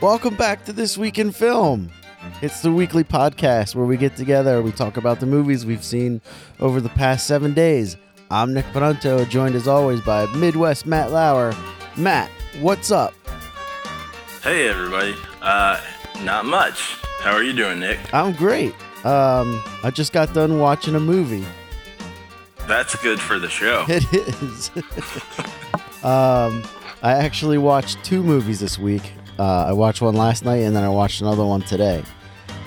Welcome back to This Week in Film. It's the weekly podcast where we get together, we talk about the movies we've seen over the past seven days. I'm Nick Panunto, joined as always by Midwest Matt Lauer. Matt, what's up? Hey everybody. Uh not much. How are you doing, Nick? I'm great. Um, I just got done watching a movie. That's good for the show. It is. um, I actually watched two movies this week. Uh, I watched one last night and then I watched another one today.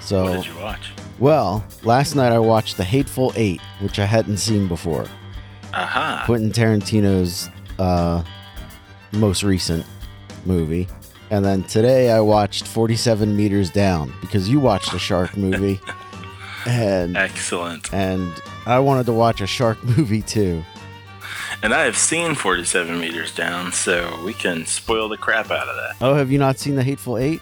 So, What did you watch? well, last night I watched The Hateful Eight, which I hadn't seen before. Aha. Quentin Tarantino's uh, most recent movie. And then today I watched 47 Meters Down because you watched a shark movie. and Excellent. and I wanted to watch a shark movie too. And I have seen 47 meters down, so we can spoil the crap out of that. Oh, have you not seen The Hateful Eight?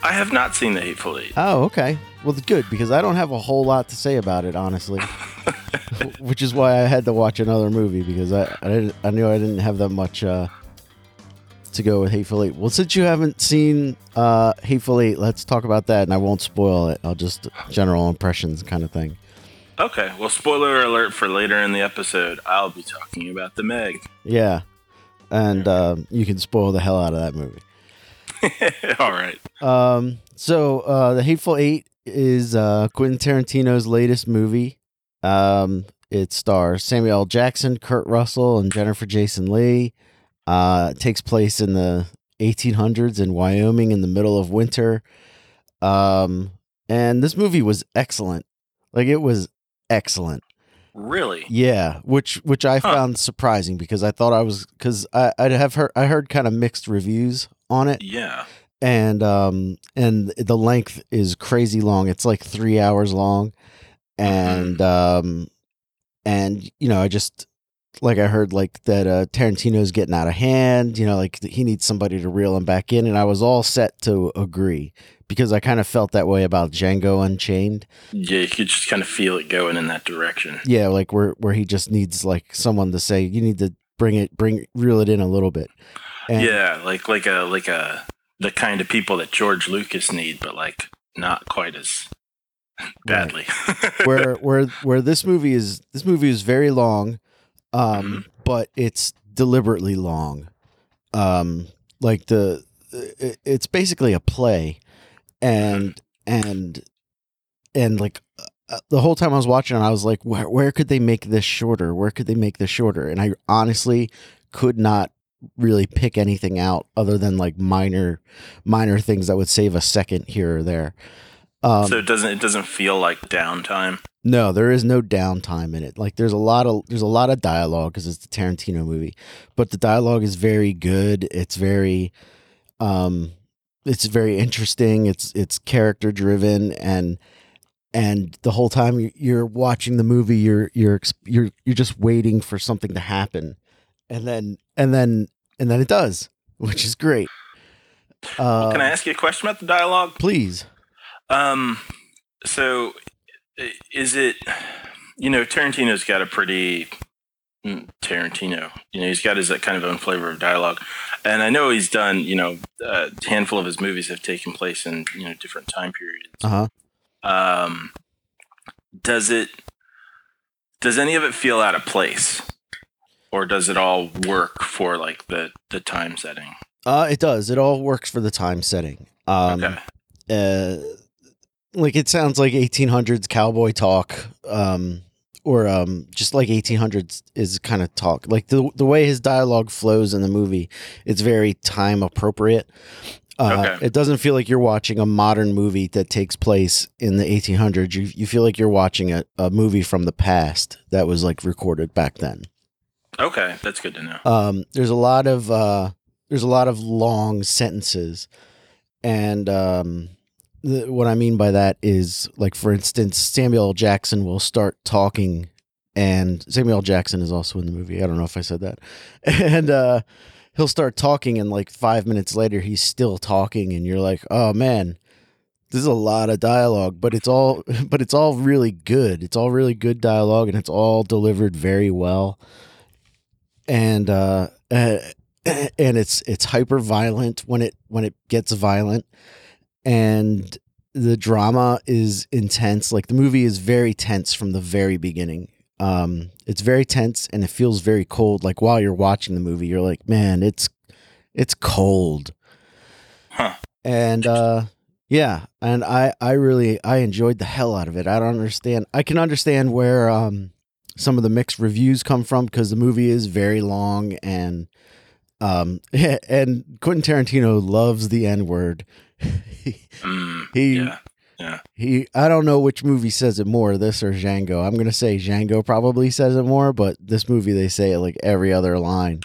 I have not seen the Hateful Eight. Oh, okay. Well, good because I don't have a whole lot to say about it, honestly. Which is why I had to watch another movie because I I, didn't, I knew I didn't have that much uh, to go with Hateful Eight. Well, since you haven't seen uh, Hateful Eight, let's talk about that, and I won't spoil it. I'll just general impressions kind of thing. Okay, well, spoiler alert for later in the episode. I'll be talking about the Meg. Yeah, and um, you can spoil the hell out of that movie. All right. Um, so uh, the Hateful Eight is uh, Quentin Tarantino's latest movie. Um, it stars Samuel L. Jackson, Kurt Russell, and Jennifer Jason Lee. Uh, it takes place in the 1800s in Wyoming in the middle of winter. Um, and this movie was excellent. Like it was excellent. Really? Yeah, which which I Huh. found surprising because I thought I was because I I have heard I heard kind of mixed reviews on it Yeah. and um and the length is crazy long it's like three hours long and um and you know i just like i heard like that uh tarantino's getting out of hand you know like he needs somebody to reel him back in and i was all set to agree because i kind of felt that way about django unchained Yeah, you could just kind of feel it going in that direction. yeah like where where he just needs like someone to say you need to bring it bring reel it in a little bit And- yeah, like like a like a the kind of people that George Lucas need, but like not quite as badly. where where where this movie is this movie is very long um Mm-hmm. but it's deliberately long. Um like the it, it's basically a play and and and like uh, the whole time I was watching it, I was like where where could they make this shorter? Where could they make this shorter? And I honestly could not really pick anything out other than like minor minor things that would save a second here or there um so it doesn't it doesn't feel like downtime. no, there is no downtime in it. Like there's a lot of there's a lot of dialogue because it's the Tarantino movie, but the dialogue is very good. It's very, um, it's very interesting. It's it's character driven and and the whole time you- you're watching the movie, you're you're you're you're just waiting for something to happen, and then and then and then it does, which is great. Uh, Can I ask you a question about the dialogue? please? Um, so is it, you know, Tarantino's got a pretty mm, Tarantino, you know, he's got his kind of own flavor of dialogue, and I know he's done, you know, a handful of his movies have taken place in you know different time periods. Uh huh. Um, does it? Does any of it feel out of place, or does it all work for like the the time setting? Uh, it does. It all works for the time setting. Um, okay. uh, like it sounds like 1800s cowboy talk, um, or um, just like 1800s is kind of talk. Like the the way his dialogue flows in the movie, it's very time appropriate. Uh, Okay. It doesn't feel like you're watching a modern movie that takes place in the 1800s. You you feel like you're watching a, a movie from the past that was like recorded back then. Okay, that's good to know. Um, there's a lot of uh, there's a lot of long sentences, and um, the, what I mean by that is like, for instance, Samuel. Jackson will start talking, and Samuel Jackson is also in the movie. I don't know if I said that, and uh, he'll start talking, and like five minutes later, he's still talking, and you're like, oh man. This is a lot of dialogue, but it's all but it's all really good. It's all really good dialogue and it's all delivered very well and uh, uh and it's it's hyper violent when it when it gets violent and the drama is intense. Like the movie is very tense from the very beginning. Um it's very tense and it feels very cold. Like while you're watching the movie you're like man it's it's cold. Huh. and uh yeah. And i i really i enjoyed the hell out of it. I don't understand i can understand where um some of the mixed reviews come from because the movie is very long and um and quentin tarantino loves the n-word Mm, he yeah. he i don't know which movie says it more this or django. I'm gonna say django probably says it more but this movie they say it like every other line.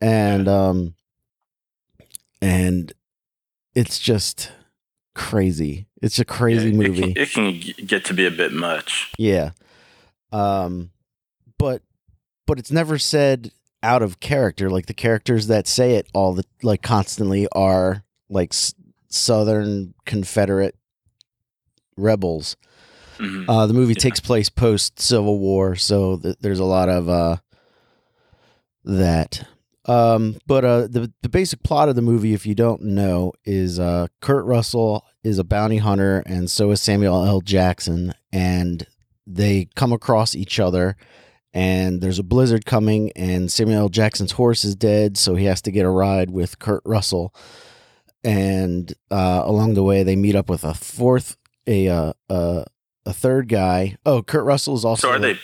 And um and it's just crazy. It's a crazy Yeah, movie It can, it can get to be a bit much. yeah. Um but but it's never said out of character. Like the characters that say it all the like constantly are like southern confederate rebels. Mhm. uh the movie Yeah. takes place post civil war so th- there's a lot of uh that. Um but uh the the basic plot of the movie if you don't know is uh Kurt Russell is a bounty hunter and so is Samuel L. Jackson and they come across each other and there's a blizzard coming and Samuel L. Jackson's horse is dead so he has to get a ride with Kurt Russell and uh along the way they meet up with a fourth a uh, uh a third guy oh Kurt Russell is also so are they?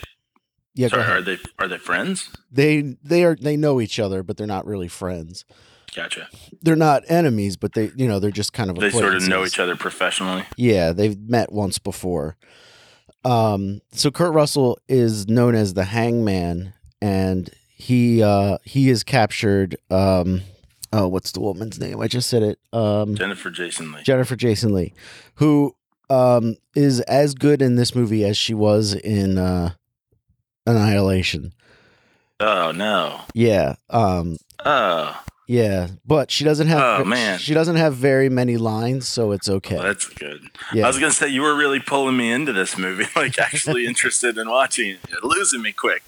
yeah sorry, are they? Are they friends? they they are they know each other but they're not really friends Gotcha. they're not enemies but they you know they're just kind of They sort of know each other professionally. Yeah, they've met once before. Um, so Kurt Russell is known as the Hangman, and he uh, he is captured. Um, oh, what's the woman's name? I just said it. Um, Jennifer Jason Lee. Jennifer Jason Lee, who um, is as good in this movie as she was in uh, Annihilation. Oh no. Yeah, um, Oh, yeah, but she doesn't have. Oh, man. she doesn't have very many lines, so it's okay. well, that's good. yeah. I was gonna say you were really pulling me into this movie, like actually interested in watching it. You're losing me quick.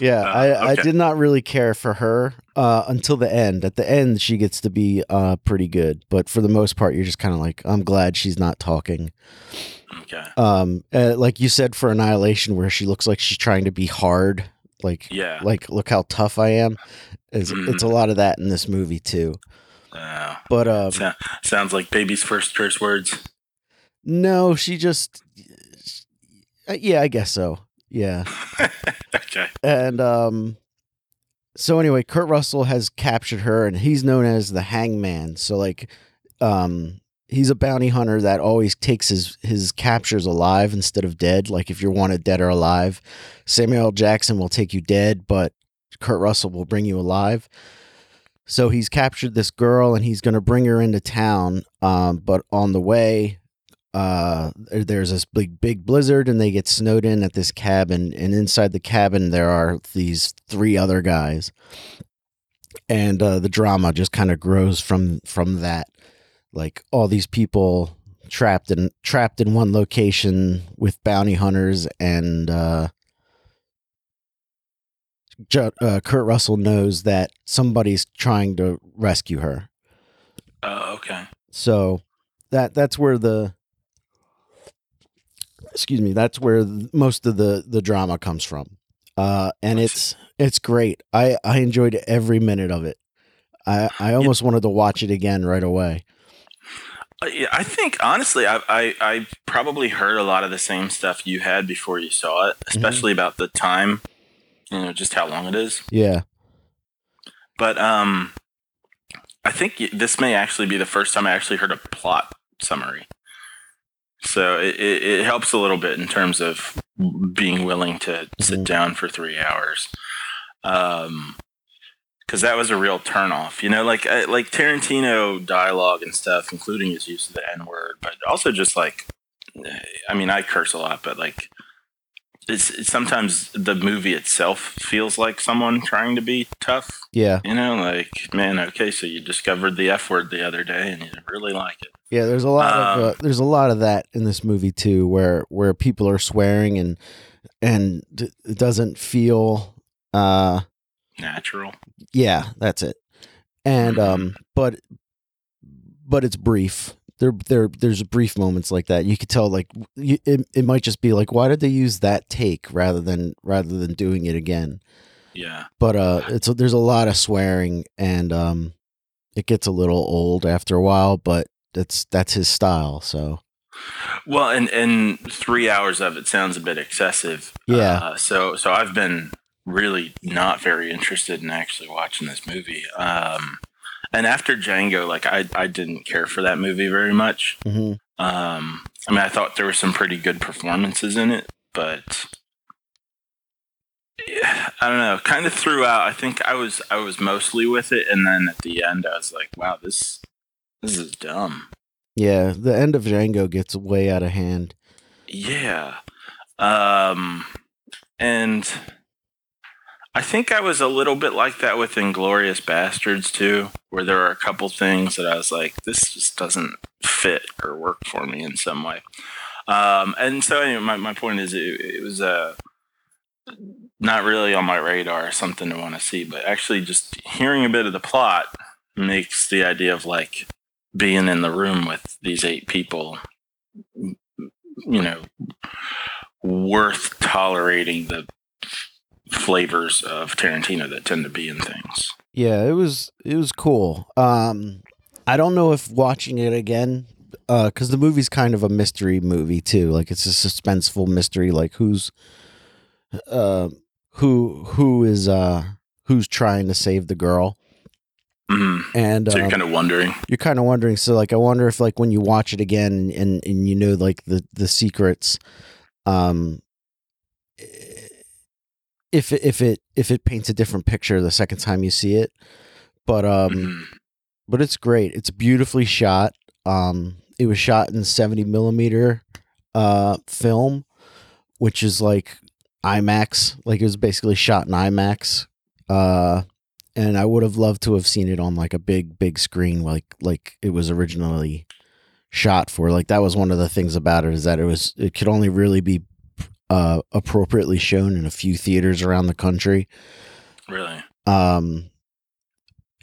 Yeah, Uh, I, I did not really care for her uh, until the end. At the end, she gets to be uh, pretty good, but for the most part, you're just kind of like, I'm glad she's not talking. Okay. Um, uh, like you said for Annihilation, where she looks like she's trying to be hard, like Yeah. like look how tough I am. It's, Mhm. it's a lot of that in this movie too. Uh, But um, so- sounds like baby's first curse words. no, she just, uh, yeah, I guess so. Yeah. okay. And um so anyway, Kurt Russell has captured her and he's known as the hangman. So like um he's a bounty hunter that always takes his his captures alive instead of dead. Like if you're wanted dead or alive, Samuel Jackson will take you dead, but Kurt Russell will bring you alive. So he's captured this girl and he's going to bring her into town. Um, but on the way, uh, there's this big, big blizzard and they get snowed in at this cabin. And inside the cabin, there are these three other guys. And uh, the drama just kind of grows from from that. Like all these people trapped in trapped in one location with bounty hunters and uh, uh, Kurt Russell knows that somebody's trying to rescue her. Oh, okay. So that that's where the excuse me, that's where most of the the drama comes from. Uh and it's it's great. I I enjoyed every minute of it. I I almost wanted to watch it again right away. Uh, yeah, I think honestly, I, I I probably heard a lot of the same stuff you had before you saw it, especially about the time. You know, just how long it is. Yeah. But um, I think this may actually be the first time I actually heard a plot summary. So it, it, it helps a little bit in terms of being willing to sit Mhm. down for three hours. Um, because that was a real turnoff, you know, like uh, like Tarantino dialogue and stuff, including his use of the N word, but also just like, I mean, I curse a lot, but like, it's, it's sometimes the movie itself feels like someone trying to be tough, Yeah. you know, like, man, okay, so you discovered the F word the other day and you really like it. Yeah, there's a lot of Um, uh, there's a lot of that in this movie too where where people are swearing and and it doesn't feel uh Natural. yeah, that's it. and Mhm. um, but but it's brief. There, there, there's brief moments like that. You could tell, like, you, it, it might just be like, why did they use that take rather than rather than doing it again? Yeah. But uh, it's there's a lot of swearing, and um, it gets a little old after a while. But that's that's his style. So Well, and and three hours of it sounds a bit excessive. Yeah. Uh, so so I've been really not very interested in actually watching this movie. Um, and after Django, like I I didn't care for that movie very much. mhm. Um, I mean, I thought there were some pretty good performances in it, but yeah, I don't know. Kind of throughout, I think I was I was mostly with it, and then at the end, I was like, "Wow, this this is dumb." yeah, the end of Django gets way out of hand. Yeah. Um and I think I was a little bit like that with Inglourious Basterds too, where there are a couple things that I was like, this just doesn't fit or work for me in some way. Um and so anyway, my, my point is it, it was uh not really on my radar something to want to see, but actually just hearing a bit of the plot makes the idea of like being in the room with these eight people you know worth tolerating the flavors of Tarantino that tend to be in things. Yeah, it was it was cool. Um, I don't know if watching it again, because the movie's kind of a mystery movie too. Like it's a suspenseful mystery. Like who's, uh, who who is uh who's trying to save the girl, Mm. and So you're um, kind of wondering. you're kind of wondering. So like, I wonder if like when you watch it again and and you know like the the secrets, um, if it, if it if it paints a different picture the second time you see it, but um Mhm. but it's great. It's beautifully shot. Um, it was shot in 70 millimeter uh, film, which is like IMAX. Like it was basically shot in IMAX. Uh, and I would have loved to have seen it on like a big, big screen, like like it was originally shot for. Like that was one of the things about it is that it was it could only really be uh, appropriately shown in a few theaters around the country. Really? Um,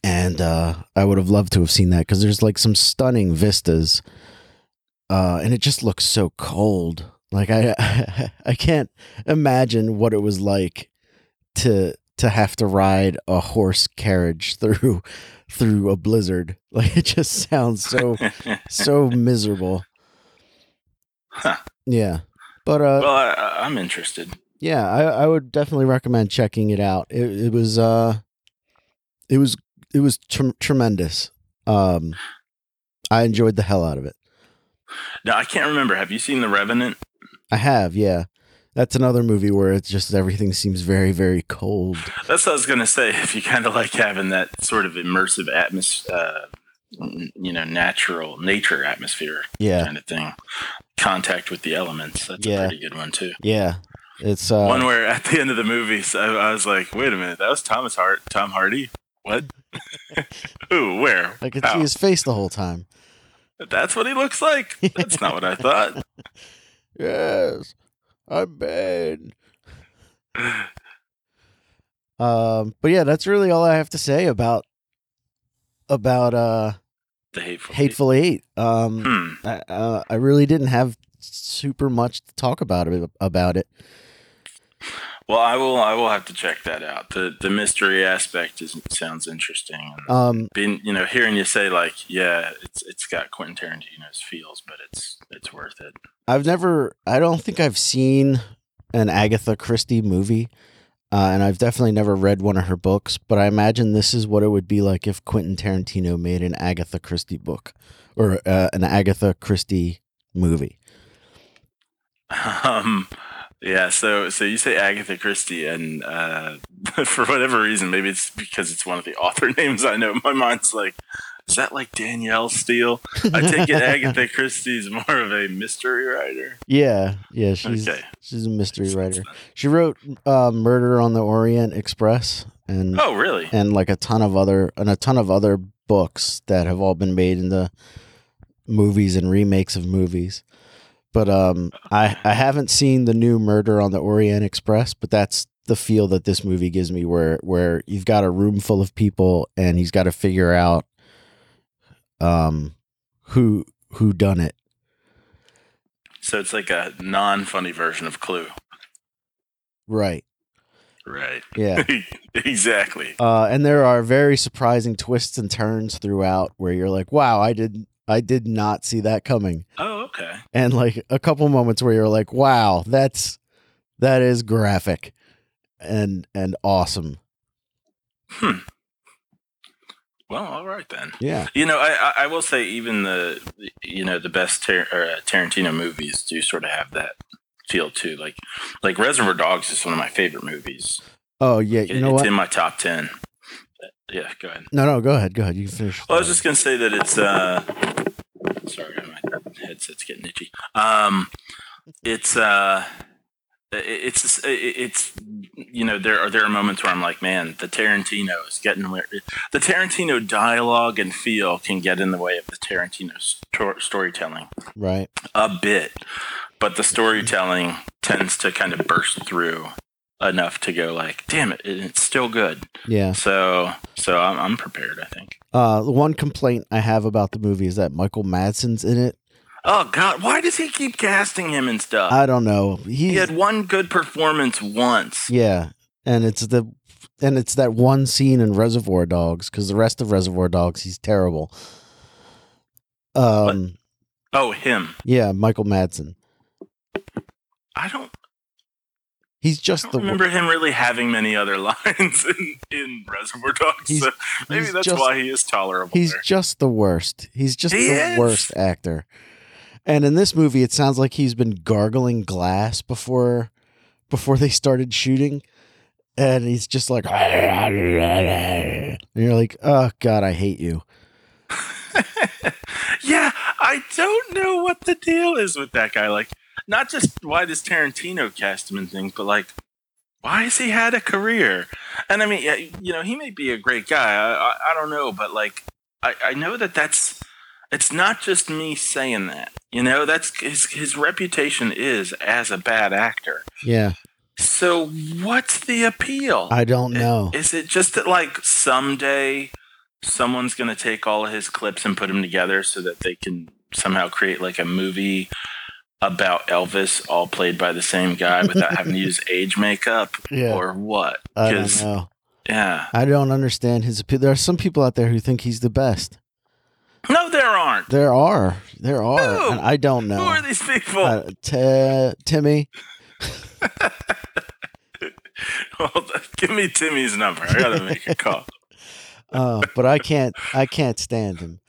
and uh, I would have loved to have seen that because there's like some stunning vistas, uh, and it just looks so cold. Like I, I can't imagine what it was like to to have to ride a horse carriage through through a blizzard. Like it just sounds so so miserable. Huh. Yeah, but uh, well, I, I'm interested. yeah, I, I would definitely recommend checking it out. It, it was uh, it was it was tr- tremendous. Um, I enjoyed the hell out of it. Now I can't remember. Have you seen The Revenant? I have, yeah. That's another movie where it's just everything seems very very cold. That's what I was gonna say. If you kind of like having that sort of immersive atmosphere, uh, you know, natural nature atmosphere Yeah, kind of thing, contact with the elements. That's Yeah. a pretty good one too. yeah. It's uh, one where at the end of the movie, so I, I was like, "Wait a minute, that was Thomas Hart, Tom Hardy. What? Who? Where? I could How? see his face the whole time. That's what he looks like. That's not what I thought. Yes, I'm bad. Um, but yeah, that's really all I have to say about about uh The hateful. Hateful Eight. Um, Hmm. I, uh, I really didn't have super much to talk about it about it. Well, I will. I will have to check that out. the The mystery aspect is sounds interesting. And Um, being, you know, hearing you say like, yeah, it's it's got Quentin Tarantino's feels, but it's it's worth it. I've never, I don't think I've seen an Agatha Christie movie, uh, and I've definitely never read one of her books. But I imagine this is what it would be like if Quentin Tarantino made an Agatha Christie book or uh, an Agatha Christie movie. Um, yeah. So so you say Agatha Christie, and uh, for whatever reason, maybe it's because it's one of the author names I know. My mind's like, is that like Danielle Steel? I take it Agatha Christie's more of a mystery writer. Yeah, yeah, she's Okay. she's a mystery writer. She wrote uh, Murder on the Orient Express and Oh, really? and like a ton of other and a ton of other books that have all been made into movies and remakes of movies. But um I I haven't seen the new Murder on the Orient Express, but that's the feel that this movie gives me where where you've got a room full of people and he's got to figure out um who who done it. So it's like a non-funny version of Clue. Right. Right. Yeah. exactly. Uh and there are very surprising twists and turns throughout where you're like, "Wow, I did I did not see that coming." Oh, okay. And like a couple moments where you're like, "Wow, that's that is graphic and and awesome." Hmm. Well, all right then. Yeah. You know, I I, will say even the you know the best Tar- uh, Tarantino movies do sort of have that feel too. Like like Reservoir Dogs is one of my favorite movies. Oh, yeah, you It- know it's what? in my top ten. Yeah, go ahead. No, no, go ahead. Go ahead. You can finish. Well, I was just gonna say that it's uh sorry, my headset's getting itchy. Um it's uh it's it's you know there are there are moments where I'm like, man, the Tarantino is getting where the Tarantino dialogue and feel can get in the way of the Tarantino sto- storytelling right. a bit, but the storytelling tends to kind of burst through enough to go like, damn it, it's still good. Yeah. So so I'm, I'm prepared. I think. Uh, the one complaint I have about the movie is that Michael Madsen's in it. Oh God, why does he keep casting him and stuff? I don't know. he He's had one good performance once. yeah, and it's the and it's that one scene in Reservoir Dogs because the rest of Reservoir Dogs he's terrible. Um. Oh, him. Yeah, Michael Madsen. I don't, He's I just don't the remember him really having many other lines in, in Reservoir Dogs. He's- so maybe that's just- why he is tolerable. He's there. just the worst. He's just He the is. worst actor. And in this movie, it sounds like he's been gargling glass before before they started shooting, and he's just like, and you're like, oh god, I hate you. yeah, I don't know what the deal is with that guy. Like, not just why does Tarantino cast him and things, but like, why has he had a career? And I mean, you know, he may be a great guy. I, I, I don't know, but like, I, I know that that's. It's not just me saying that. You know, that's his his reputation is as a bad actor. Yeah, So what's the appeal? I don't know. Is it just that like someday someone's going to take all of his clips and put them together so that they can somehow create like a movie about Elvis all played by the same guy without having to use age makeup Yeah, or what? I don't know. yeah. I don't understand his appeal. There are some people out there who think he's the best. There aren't. There are, there are, I don't know. Who are these people? Uh, Ti- Timmy, Well, give me Timmy's number. I got to make a call. uh, but I can't, I can't stand him.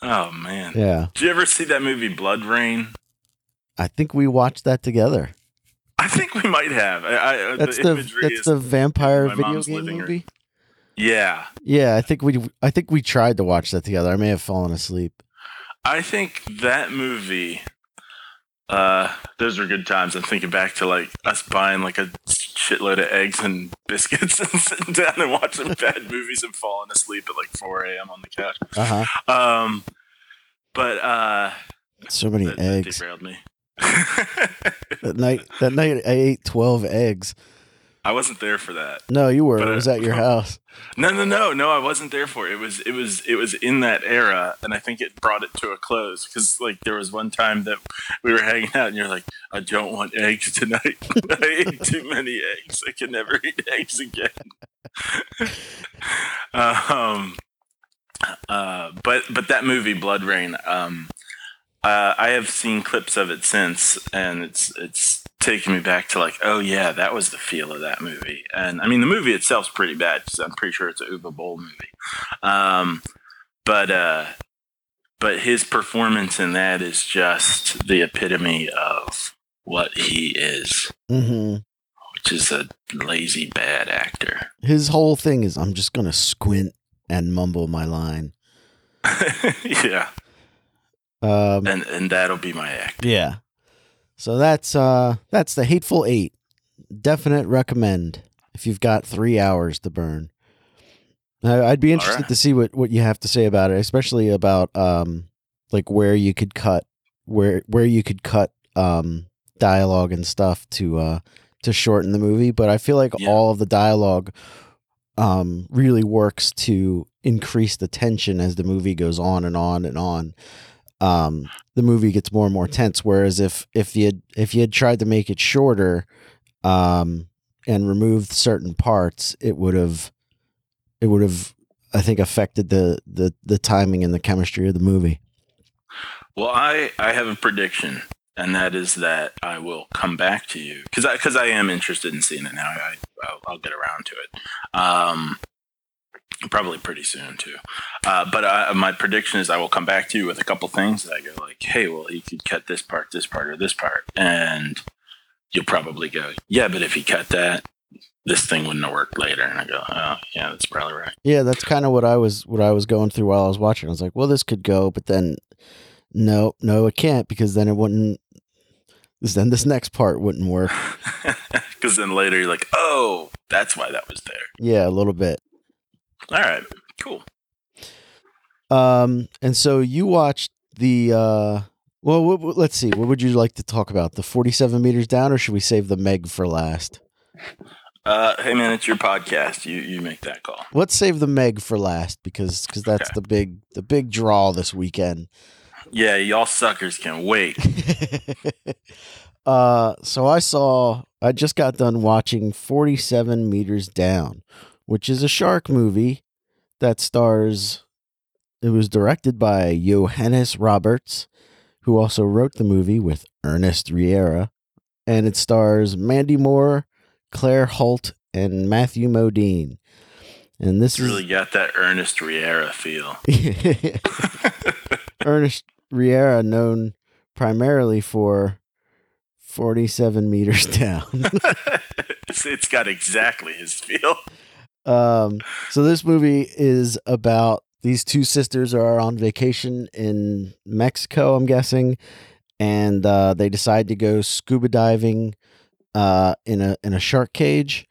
Oh man. Yeah, Did you ever see that movie BloodRayne? I think we watched that together. I think we might have. I, I, That's the, the, that's is the vampire video game movie. room. Yeah. Yeah, I think we I think we tried to watch that together. I may have fallen asleep. I think that movie, uh, those were good times. I'm thinking back to like us buying like a shitload of eggs and biscuits and sitting down and watching bad movies and falling asleep at like 4 a.m. on the couch. Uh huh. Um, but uh, So many that, that eggs. derailed me. That night that night I ate twelve eggs. I wasn't there for that. No, you were. But, it was at your house. No, no, no, no. I wasn't there for it. It was, it was, it was in that era, and I think it brought it to a close because, like, there was one time that we were hanging out, and you're like, "I don't want eggs tonight. I ate too many eggs. I can never eat eggs again." um, uh, but but that movie, BloodRayne, um, uh, I have seen clips of it since, and it's it's taking me back to like, oh yeah, that was the feel of that movie. And I mean, the movie itself's pretty bad. 'cause I'm pretty sure it's a Uwe Boll movie. Um, but uh, but his performance in that is just the epitome of what he is, hmm which is a lazy bad actor. His whole thing is I'm just gonna squint and mumble my line. yeah, Um, and and that'll be my act. yeah. So that's uh that's the Hateful Eight. Definite recommend if you've got three hours to burn. I- I'd be interested Alright. to see what what you have to say about it, especially about um like where you could cut where where you could cut um dialogue and stuff to uh to shorten the movie, but I feel like Yeah. all of the dialogue um, really works to increase the tension as the movie goes on and on and on. Um, the movie gets more and more tense. Whereas if if you had if you had tried to make it shorter um, and removed certain parts, it would have it would have I think affected the the the timing and the chemistry of the movie. Well, I I have a prediction, and that is that I will come back to you because I because I am interested in seeing it now. I I'll, I'll get around to it. Um, probably pretty soon too. Uh, but uh, my prediction is I will come back to you with a couple things that I go like, hey, well, he could cut this part, this part, or this part, and you'll probably go, yeah, but if he cut that, this thing wouldn't have worked later. And I go, oh, yeah, that's probably right. Yeah, that's kind of what I was what I was going through while I was watching. I was like, well, this could go, but then no, no, it can't because then it wouldn't. Then this next part wouldn't work. Because then later you're like, oh, that's why that was there. Yeah, a little bit. All right, cool. Um, and so you watched the. uh Well, what, what- let's see. What would you like to talk about? The forty-seven meters down, or should we save the Meg for last? Uh, hey man, it's your podcast. You you make that call. Let's save the Meg for last because because that's Okay. the big the big draw this weekend. Yeah, y'all suckers can wait. uh, so I saw, I just got done watching 47 Meters Down, which is a shark movie that stars, it was directed by Johannes Roberts, who also wrote the movie with Ernest Riera, and it stars Mandy Moore, Claire Holt, and Matthew Modine. And this It's really got that Ernest Riera feel. Ernest Riera, known primarily for 47 meters down. it's, it's got exactly his feel. Um, so this movie is about these two sisters are on vacation in Mexico, I'm guessing, and uh, they decide to go scuba diving uh, in a in a shark cage.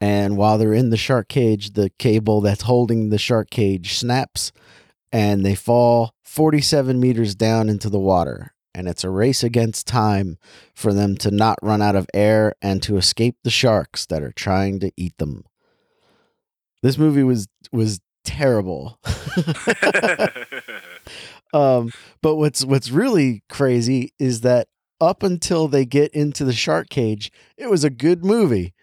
And while they're in the shark cage, the cable that's holding the shark cage snaps, and they fall 47 meters down into the water. And it's a race against time for them to not run out of air and to escape the sharks that are trying to eat them. This movie was was terrible. um, but what's what's really crazy is that up until they get into the shark cage, it was a good movie.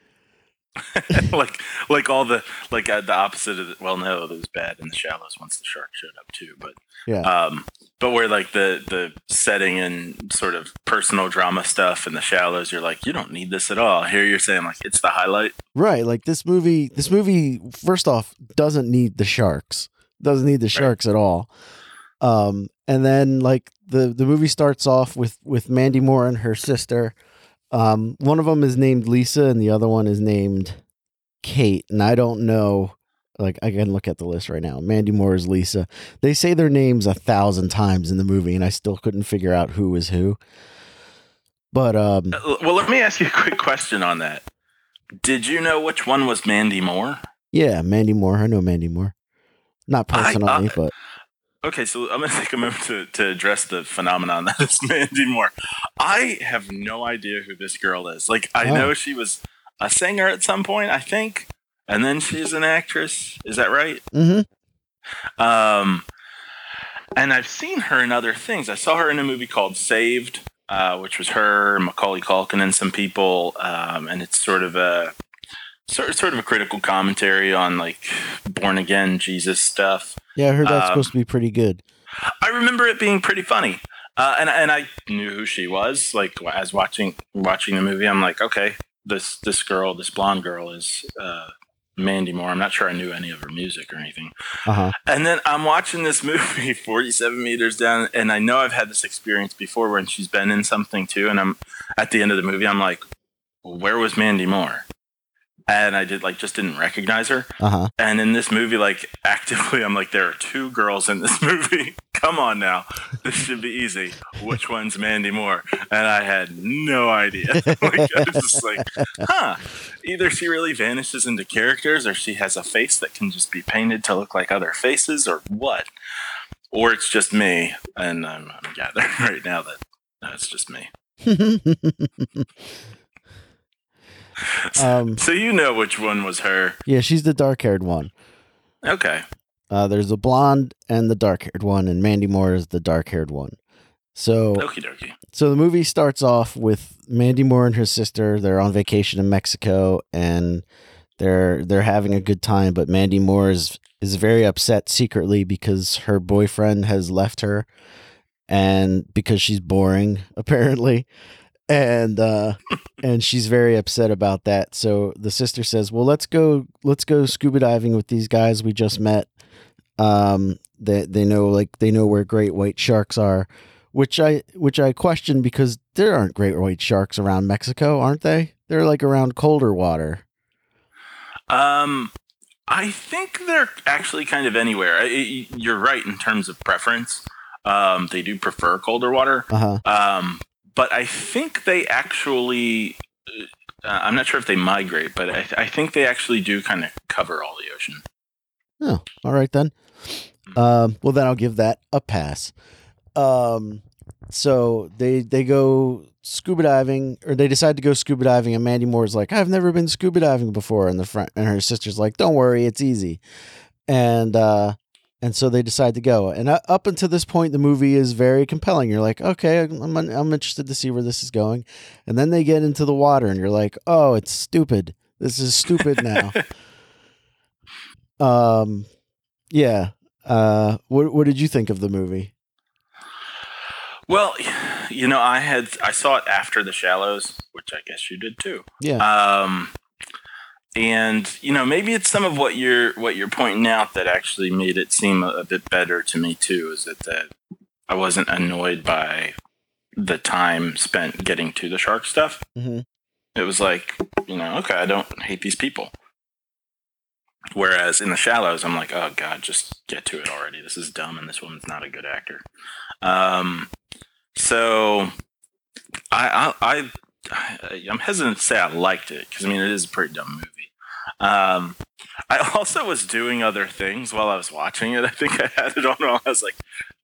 like like all the like uh, the opposite of the, well no it was bad in the shallows once the shark showed up too but Yeah. um but where like the the setting and sort of personal drama stuff and the shallows you're like you don't need this at all here you're saying like it's the highlight Right, like this movie this movie first off doesn't need the sharks. Doesn't need the sharks at all. Um and then like the the movie starts off with with Mandy Moore and her sister. Um one of them is named Lisa and the other one is named Kate and I don't know like I can look at the list right now. Mandy Moore is Lisa. They say their names a thousand times in the movie and I still couldn't figure out who is who. But um Uh, well let me ask you a quick question on that did you know which one was mandy moore yeah, Mandy Moore. I know Mandy Moore. Not I- personally, I- but Okay, so I'm gonna take a moment to, to address the phenomenon that is Mandy Moore. I have no idea who this girl is. Like, I Oh. know she was a singer at some point, I think, and then she's an actress. Is that right? Mm-hmm. Um, and I've seen her in other things. I saw her in a movie called Saved, uh, which was her, Macaulay Culkin, and some people. Um, and it's sort of a sort sort of a critical commentary on like born again Jesus stuff. Yeah, I heard that's Um, supposed to be pretty good. I remember it being pretty funny. Uh, and and I knew who she was. Like as watching watching the movie, I'm like, okay, this this girl, this blonde girl, is uh, Mandy Moore. I'm not sure I knew any of her music or anything. Uh huh. And then I'm watching this movie, 47 meters down, and I know I've had this experience before when she's been in something too. And I'm at the end of the movie, I'm like, where was Mandy Moore? And I did like just didn't recognize her. Uh huh. And in this movie, like actively, I'm like, there are two girls in this movie. Come on now, this should be easy. Which one's Mandy Moore? And I had no idea. like, I was just like, huh. Either she really vanishes into characters, or she has a face that can just be painted to look like other faces, or what? Or it's just me, and I'm, I'm gathering right now that no, it's just me. Um, so you know which one was her. yeah, she's the dark haired one. Okay. Uh, there's the blonde and the dark haired one, and Mandy Moore is the dark haired one. So, so the movie starts off with Mandy Moore and her sister. They're on vacation in Mexico, and they're they're having a good time. But Mandy Moore is is very upset secretly because her boyfriend has left her, and because she's boring apparently, and uh, and she's very upset about that. So the sister says, "Well, let's go let's go scuba diving with these guys we just met." Um, they they know like they know where great white sharks are which I which I question because there aren't great white sharks around Mexico, aren't they? They're like around colder water. Um, I think they're actually kind of anywhere. I- You're right in terms of preference. Um, they do prefer colder water. Uh huh. Um, but I think they actually. Uh, I'm not sure if they migrate, but I, I think they actually do kind of cover all the ocean. Oh, all right then. Um, well, then I'll give that a pass. Um, so they they go scuba diving, or they decide to go scuba diving, and Mandy Moore's like, "I've never been scuba diving before," and the front and her sister's like, "Don't worry, it's easy," and uh, and so they decide to go. And up until this point, the movie is very compelling. You're like, okay, I'm I'm interested to see where this is going, and then they get into the water, and you're like, oh, it's stupid. This is stupid now. um, yeah. Uh, what what did you think of the movie? Well, you know, I had I saw it after The Shallows, which I guess you did too. Yeah. Um, and you know, maybe it's some of what you're what you're pointing out that actually made it seem a, a bit better to me too. Is that that I wasn't annoyed by the time spent getting to the shark stuff. hmm It was like, you know, okay, I don't hate these people. Whereas in the shallows, I'm like, oh god, just get to it already. This is dumb, and this woman's not a good actor. Um, so I, I, I I'm hesitant to say I liked it because I mean it is a pretty dumb movie. Um, I also was doing other things while I was watching it. I think I had it on while I was like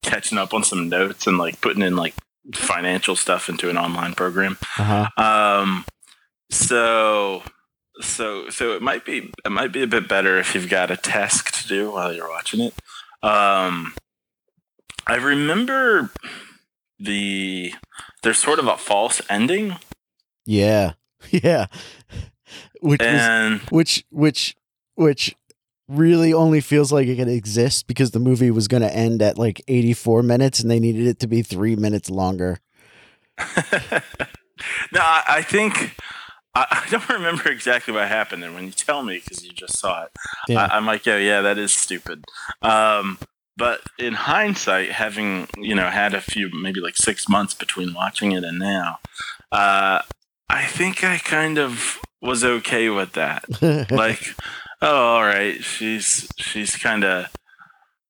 catching up on some notes and like putting in like financial stuff into an online program. Uh huh. Um, so so so it might be it might be a bit better if you've got a task to do while you're watching it. Um, I remember the there's sort of a false ending, Yeah. Yeah. Which was which which which really only feels like it can exist because the movie was going to end at like 84 minutes and they needed it to be 3 minutes longer. no, I, think I, I don't remember exactly what happened. And when you tell me, because you just saw it, Yeah. I, I might go, yeah, that is stupid. Um, but in hindsight, having you know had a few, maybe like six months between watching it and now, uh, I think I kind of was okay with that. like, oh, all right, she's she's kind of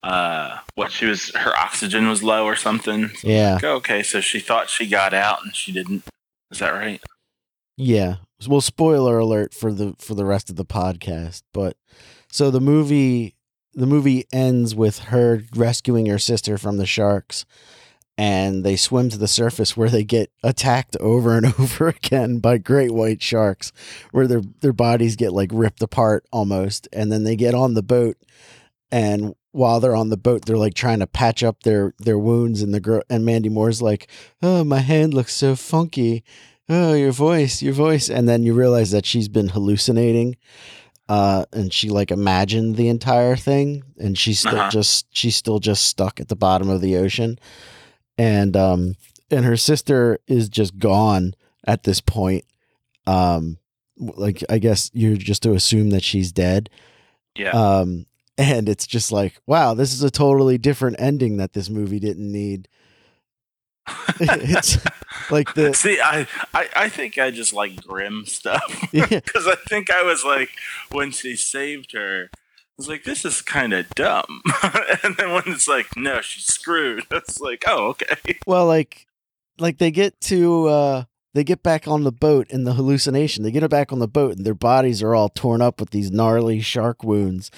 uh, what she was. Her oxygen was low or something. yeah. Like, okay, so she thought she got out and she didn't. Is that right? Yeah. Well, spoiler alert for the for the rest of the podcast, but so the movie the movie ends with her rescuing her sister from the sharks and they swim to the surface where they get attacked over and over again by great white sharks where their their bodies get like ripped apart almost and then they get on the boat and while they're on the boat they're like trying to patch up their their wounds and the girl and Mandy Moore's like oh my hand looks so funky. Oh your voice your voice. And then you realize that she's been hallucinating uh and she like imagined the entire thing and she's still Uh-huh. just she's still just stuck at the bottom of the ocean and um and her sister is just gone at this point. Um like i guess you're just to assume that she's dead. Yeah. um and it's just like wow this is a totally different ending that this movie didn't need. It's like the See, I, I, I think I just like grim stuff. Yeah, because I think I was like when she saved her, was like, this is kind of dumb, and then when it's like, no, she's screwed. It's like, oh, okay. well like like they get to uh they get back on the boat in the hallucination they get her back on the boat and their bodies are all torn up with these gnarly shark wounds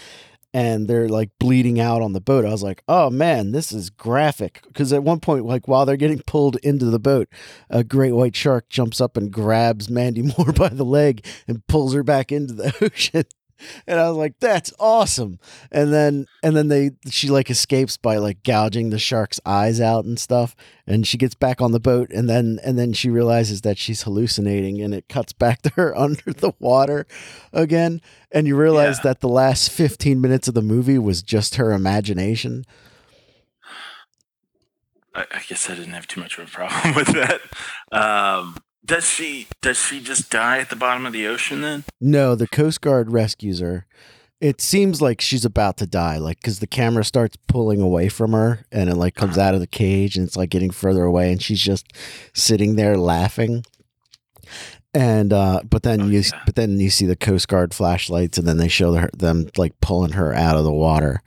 and they're like bleeding out on the boat. I was like, "Oh man, this is graphic." Because at one point, like while they're getting pulled into the boat, a great white shark jumps up and grabs Mandy Moore by the leg and pulls her back into the ocean and I was like, "That's awesome!" And then and then they she like escapes by like gouging the shark's eyes out and stuff, and she gets back on the boat, and then and then she realizes that she's hallucinating, and it cuts back to her under the water again, and you realize Yeah. that the last fifteen minutes of the movie was just her imagination. I, I guess I didn't have too much of a problem with that. Um, does she does she just die at the bottom of the ocean then? No, the Coast Guard rescues her. It seems like she's about to die, like because the camera starts pulling away from her, and it like comes out of the cage, and it's like getting further away, and she's just sitting there laughing. And uh, but then Oh, you yeah. but then you see the Coast Guard flashlights, and then they show her them like pulling her out of the water.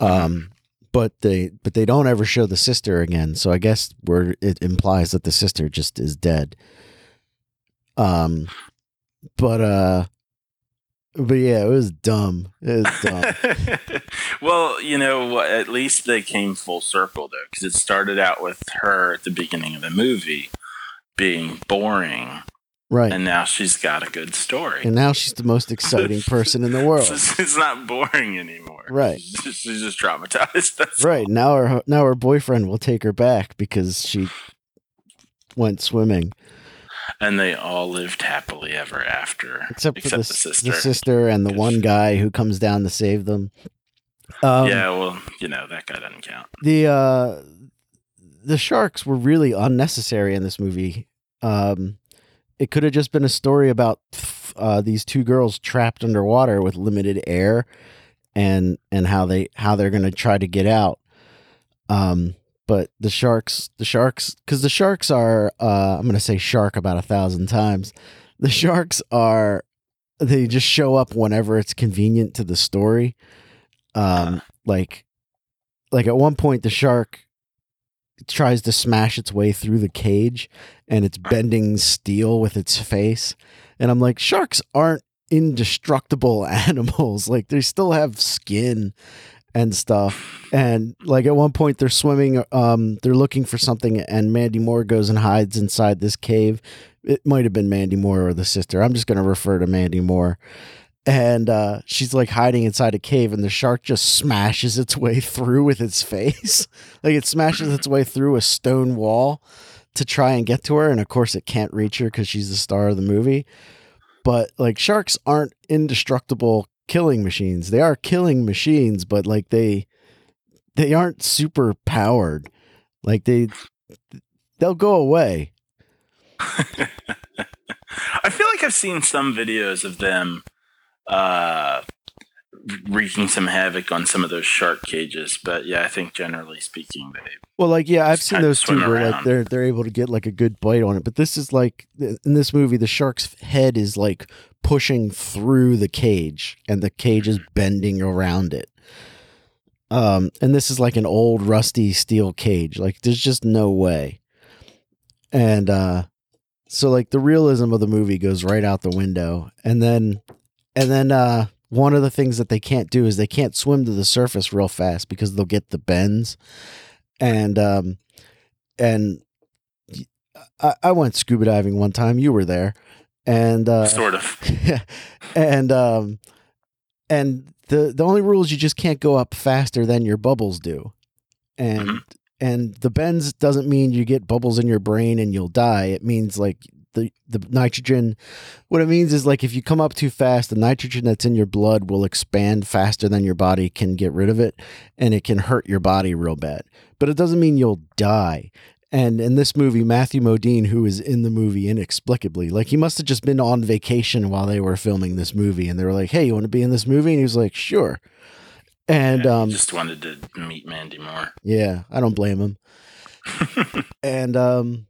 Um, but they but they don't ever show the sister again, so I guess where it implies that the sister just is dead. Um, but uh. But yeah, it was dumb. It was dumb. well, you know, at least they came full circle though, because it started out with her at the beginning of the movie being boring, right. and now she's got a good story. And now she's the most exciting person in the world. It's, not boring anymore. Right. She's just, she's just traumatized. That's Right. Now her now her boyfriend will take her back because she went swimming. And they all lived happily ever after. Except for the, Except s- the the sister. sister and the one guy who comes down to save them. Um, yeah, well, you know, that guy doesn't count. the uh the sharks were really unnecessary in this movie. Um it could have just been a story about uh, these two girls trapped underwater with limited air and and how they how they're going to try to get out. Um but the sharks the sharks cuz the sharks are uh I'm going to say shark about a thousand times. The sharks are they just show up whenever it's convenient to the story. Um like like at one point the shark tries to smash its way through the cage and it's bending steel with its face. And i'm like sharks aren't indestructible animals. Like they still have skin and stuff. And like at one point they're swimming um they're looking for something and mandy moore goes and hides inside this cave. It might have been mandy moore or the sister. I'm just going to refer to mandy moore and uh, she's like hiding inside a cave and the shark just smashes its way through with its face. Like it smashes its way through a stone wall to try and get to her and of course it can't reach her because she's the star of the movie. But like sharks aren't indestructible killing machines. They are killing machines but like they they aren't super powered. Like they they'll go away. I feel like I've seen some videos of them uh, wreaking some havoc on some of those shark cages, but yeah, I think generally speaking, they Well, like yeah, I've seen those too, swim where like they're they're able to get like a good bite on it. But this is like in this movie, the shark's head is like pushing through the cage, and the cage is bending around it. Um, and this is like an old rusty steel cage. Like there's just no way. And uh, so like the realism of the movie goes right out the window, and then and then uh, one of the things that they can't do is they can't swim to the surface real fast because they'll get the bends. And um and I, I went scuba diving one time. You were there. And uh sort of. and um and the the only rule is you just can't go up faster than your bubbles do. And Mhm. and the bends doesn't mean you get bubbles in your brain and you'll die. It means like the the nitrogen what it means is like if you come up too fast the nitrogen that's in your blood will expand faster than your body can get rid of it and it can hurt your body real bad but it doesn't mean you'll die and in this movie matthew modine who is in the movie inexplicably like he must have just been on vacation while they were filming this movie and they were like hey you want to be in this movie and he was like sure and Yeah, um just wanted to meet Mandy Moore. yeah, I don't blame him. and um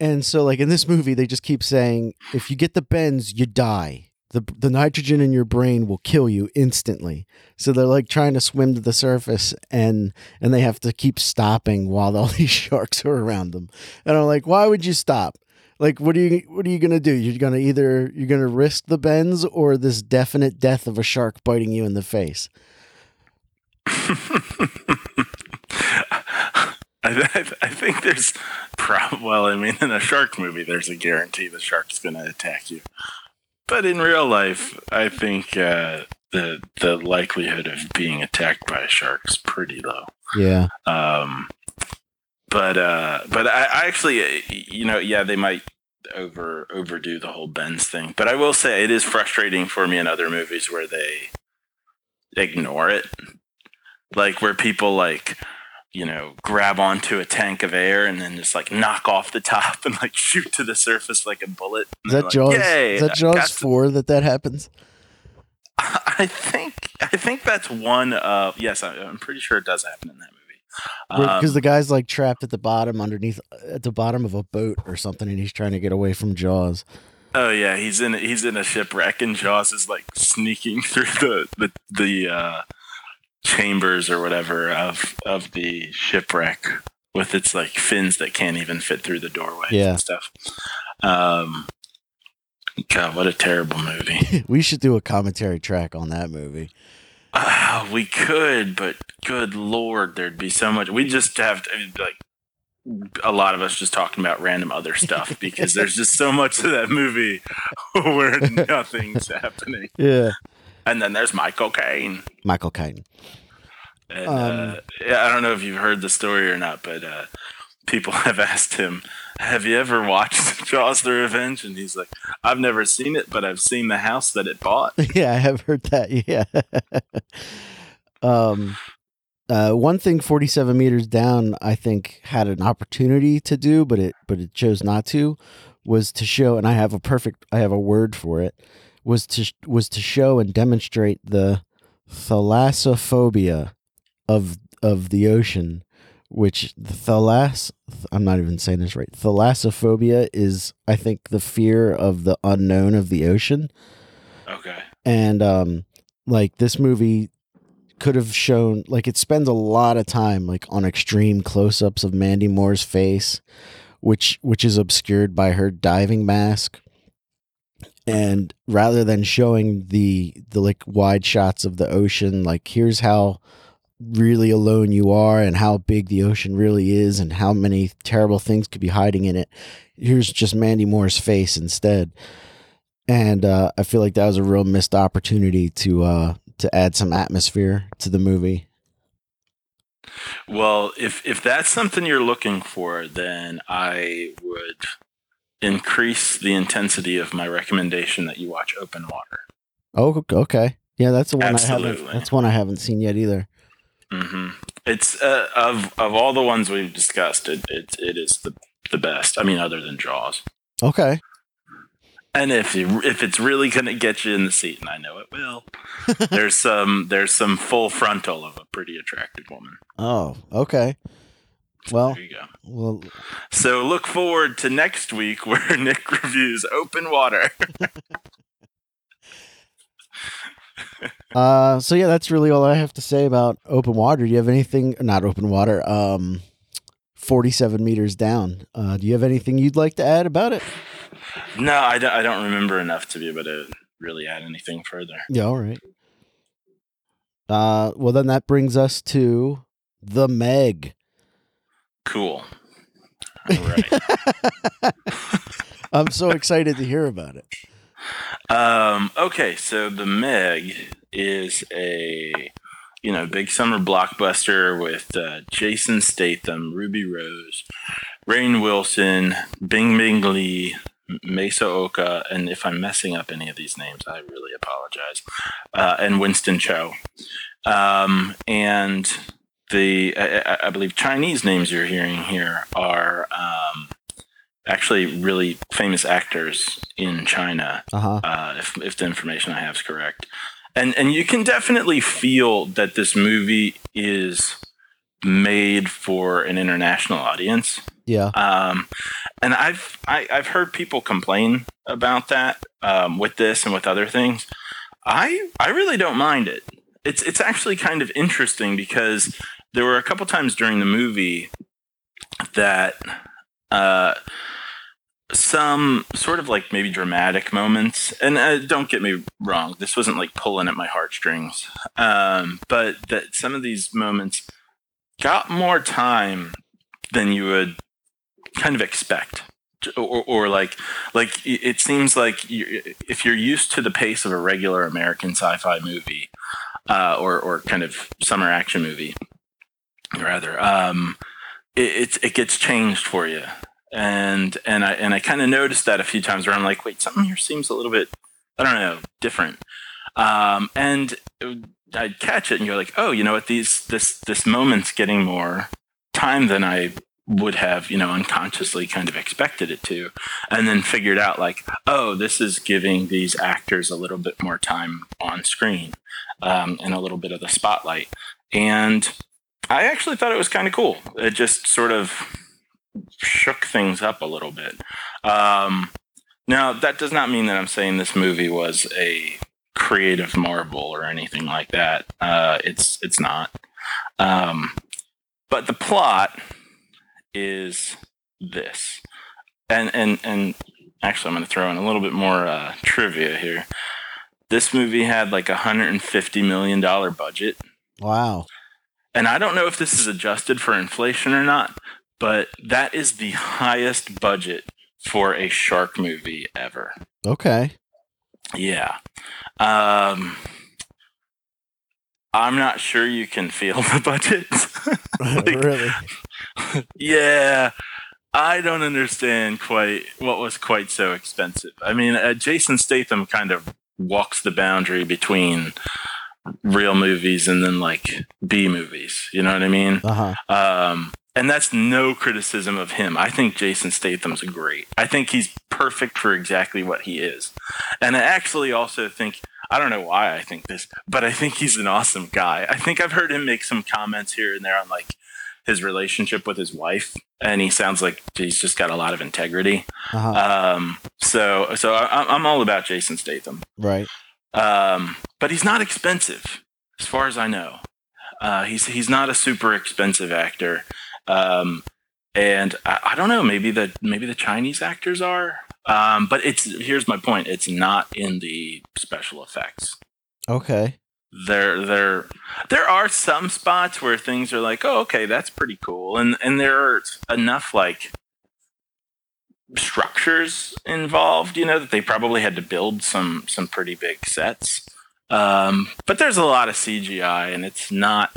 and so like in this movie they just keep saying if you get the bends you die. The the nitrogen in your brain will kill you instantly. So they're like trying to swim to the surface and and they have to keep stopping while all these sharks are around them. And I'm like, why would you stop? Like, what are you what are you gonna do? You're gonna either you're gonna risk the bends or this definite death of a shark biting you in the face. I, I, think there's prob well, I mean, in a shark movie, there's a guarantee the shark's going to attack you. But in real life, I think uh, the the likelihood of being attacked by a shark is pretty low. Yeah. Um, but uh, but I, I actually, you know, yeah, they might over overdo the whole bends thing. But I will say it is frustrating for me in other movies where they ignore it, like where people like you know, grab onto a tank of air and then just like knock off the top and like shoot to the surface like a bullet. Is that like, Jaws? Is that Jaws four that that happens? I think I think that's one of yes. I, am pretty sure it does happen in that movie because um, the guy's like trapped at the bottom underneath at the bottom of a boat or something, and he's trying to get away from Jaws. Oh yeah, he's in he's in a shipwreck, and Jaws is like sneaking through the the the uh, chambers or whatever of of the shipwreck with its like fins that can't even fit through the doorway yeah. and stuff. Um, God, what a terrible movie. we should do a commentary track on that movie. Uh, we could, but good lord, there'd be so much. We just have to like a lot of us just talking about random other stuff because there's just so much of that movie where nothing's happening. Yeah. And then there's Michael Caine. Michael Caine. And um, uh, yeah, I don't know if you've heard the story or not, but uh, people have asked him, "Have you ever watched Jaws: The Revenge?" And he's like, "I've never seen it, but I've seen the house that it bought." Yeah, I have heard that. Yeah. um, uh, one thing, forty-seven meters down, I think had an opportunity to do, but it but it chose not to, was to show, and I have a perfect, I have a word for it was to was to show and demonstrate the thalassophobia of of the ocean, which the thalas I'm not even saying this right. Thalassophobia is I think the fear of the unknown of the ocean. Okay. And um like this movie could have shown like it spends a lot of time like on extreme close-ups of Mandy Moore's face which which is obscured by her diving mask and rather than showing the the like wide shots of the ocean like here's how really alone you are and how big the ocean really is and how many terrible things could be hiding in it here's just mandy moore's face instead. And uh, i feel like that was a real missed opportunity to uh, to add some atmosphere to the movie. Well if if that's something you're looking for then i would increase the intensity of my recommendation that you watch Open Water. Oh, okay. Yeah, that's the one Absolutely. I haven't. That's one I haven't seen yet either. Mm-hmm. It's uh, of of all the ones we've discussed, it, it it is the the best. I mean, other than Jaws. Okay. And if you, if it's really gonna get you in the seat, and I know it will, there's some there's some full frontal of a pretty attractive woman. Oh, okay. Well, there you go. Well, so look forward to next week where Nick reviews Open Water. uh, so yeah, that's really all I have to say about Open Water. Do you have anything? Not Open Water. Um, forty-seven meters down. Uh, do you have anything you'd like to add about it? No, I don't, I don't remember enough to be able to really add anything further. Yeah, all right. Uh, well, then that brings us to the Meg. Cool. All right. I'm so excited to hear about it. Um, okay, so the Meg is a you know big summer blockbuster with uh, Jason Statham, Ruby Rose, Rainn Wilson, Bing Bing Li, Masi Oka, and if I'm messing up any of these names, I really apologize. Uh, and Winston Chao. Um, and the I, I, believe Chinese names you're hearing here are um, actually really famous actors in China. Uh-huh. Uh, if if the information I have is correct, and and you can definitely feel that this movie is made for an international audience. Yeah. Um, and I've I, have i have heard people complain about that um, with this and with other things. I I really don't mind it. It's it's actually kind of interesting because there were a couple times during the movie that uh, some sort of like maybe dramatic moments. And uh, don't get me wrong, this wasn't like pulling at my heartstrings. Um, but that some of these moments got more time than you would kind of expect. Or, or like, like it seems like you, if you're used to the pace of a regular American sci-fi movie, uh, or or kind of summer action movie, rather, um, it, it, it gets changed for you and and I and I kind of noticed that a few times where I'm like, wait, something here seems a little bit, I don't know, different. Um, and I'd catch it, and you're like, oh, you know what? These this this moment's getting more time than I would have, you know, unconsciously kind of expected it to, and then figured out like, oh, this is giving these actors a little bit more time on screen um, and a little bit of the spotlight. And I actually thought it was kind of cool. It just sort of shook things up a little bit. Um, now, that does not mean that I'm saying this movie was a creative marvel or anything like that. Uh, it's it's not. Um, but the plot is this, and and and actually, I'm going to throw in a little bit more uh, trivia here. This movie had like a hundred and fifty million dollar budget. Wow. And I don't know if this is adjusted for inflation or not, but that is the highest budget for a shark movie ever. Okay. Yeah. Um, I'm not sure you can feel the budget. like, really? Yeah. I don't understand quite what was quite so expensive. I mean, uh, Jason Statham kind of walks the boundary between real movies and then like B movies. You know what I mean? Uh-huh. Um, and that's no criticism of him. I think Jason Statham's great. I think he's perfect for exactly what he is. And I actually also think I don't know why I think this, but I think he's an awesome guy. I think I've heard him make some comments here and there on like his relationship with his wife, and he sounds like he's just got a lot of integrity. Uh-huh. Um, so, so I, am all about Jason Statham, right? Um, but he's not expensive, as far as I know. Uh, he's he's not a super expensive actor. Um, and I, I, don't know, maybe the maybe the Chinese actors are. Um, but it's here's my point: it's not in the special effects. Okay. There, there, there are some spots where things are like, oh, okay, that's pretty cool, and and there are enough like structures involved, you know, that they probably had to build some some pretty big sets. Um, but there's a lot of CGI, and it's not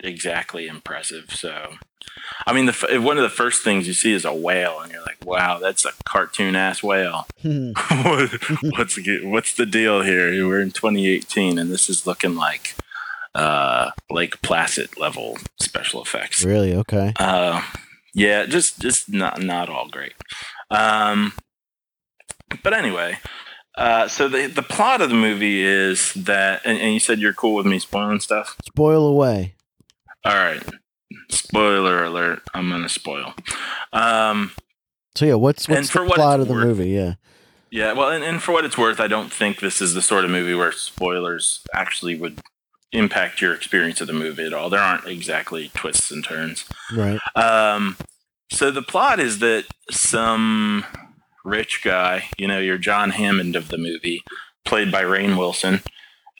exactly impressive. So I mean, the, one of the first things you see is a whale, and you're like, "Wow, that's a cartoon ass whale." What's the, what's the deal here? We're in 2018, and this is looking like uh, Lake Placid level special effects. Really? Okay. Uh, yeah, just just not not all great. Um, but anyway, uh, so the the plot of the movie is that, and, and you said you're cool with me spoiling stuff. Spoil away. All right. Spoiler alert. I'm gonna spoil. Um so yeah what's what's the plot of the worth, movie? Yeah. Yeah well and, and for what it's worth i don't think this is the sort of movie where spoilers actually would impact your experience of the movie at all. There aren't exactly twists and turns. Right. Um so the plot is that some rich guy you know your john hammond of the movie played by rainn wilson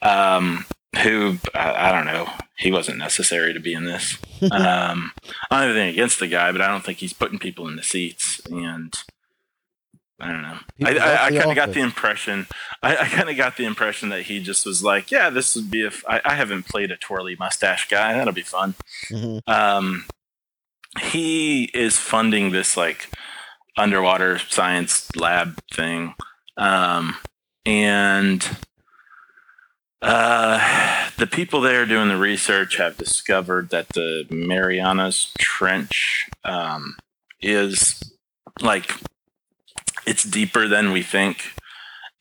um who I, I, don't know. He wasn't necessary to be in this. um, I don't have anything against the guy, but I don't think he's putting people in the seats. And I don't know. I, I, I kind of got the impression. I, I kind of got the impression that he just was like, "Yeah, this would be if I, I haven't played a twirly mustache guy. That'll be fun." Mm-hmm. Um, he is funding this like underwater science lab thing, um, and uh, the people there doing the research have discovered that the Marianas Trench um, is like it's deeper than we think,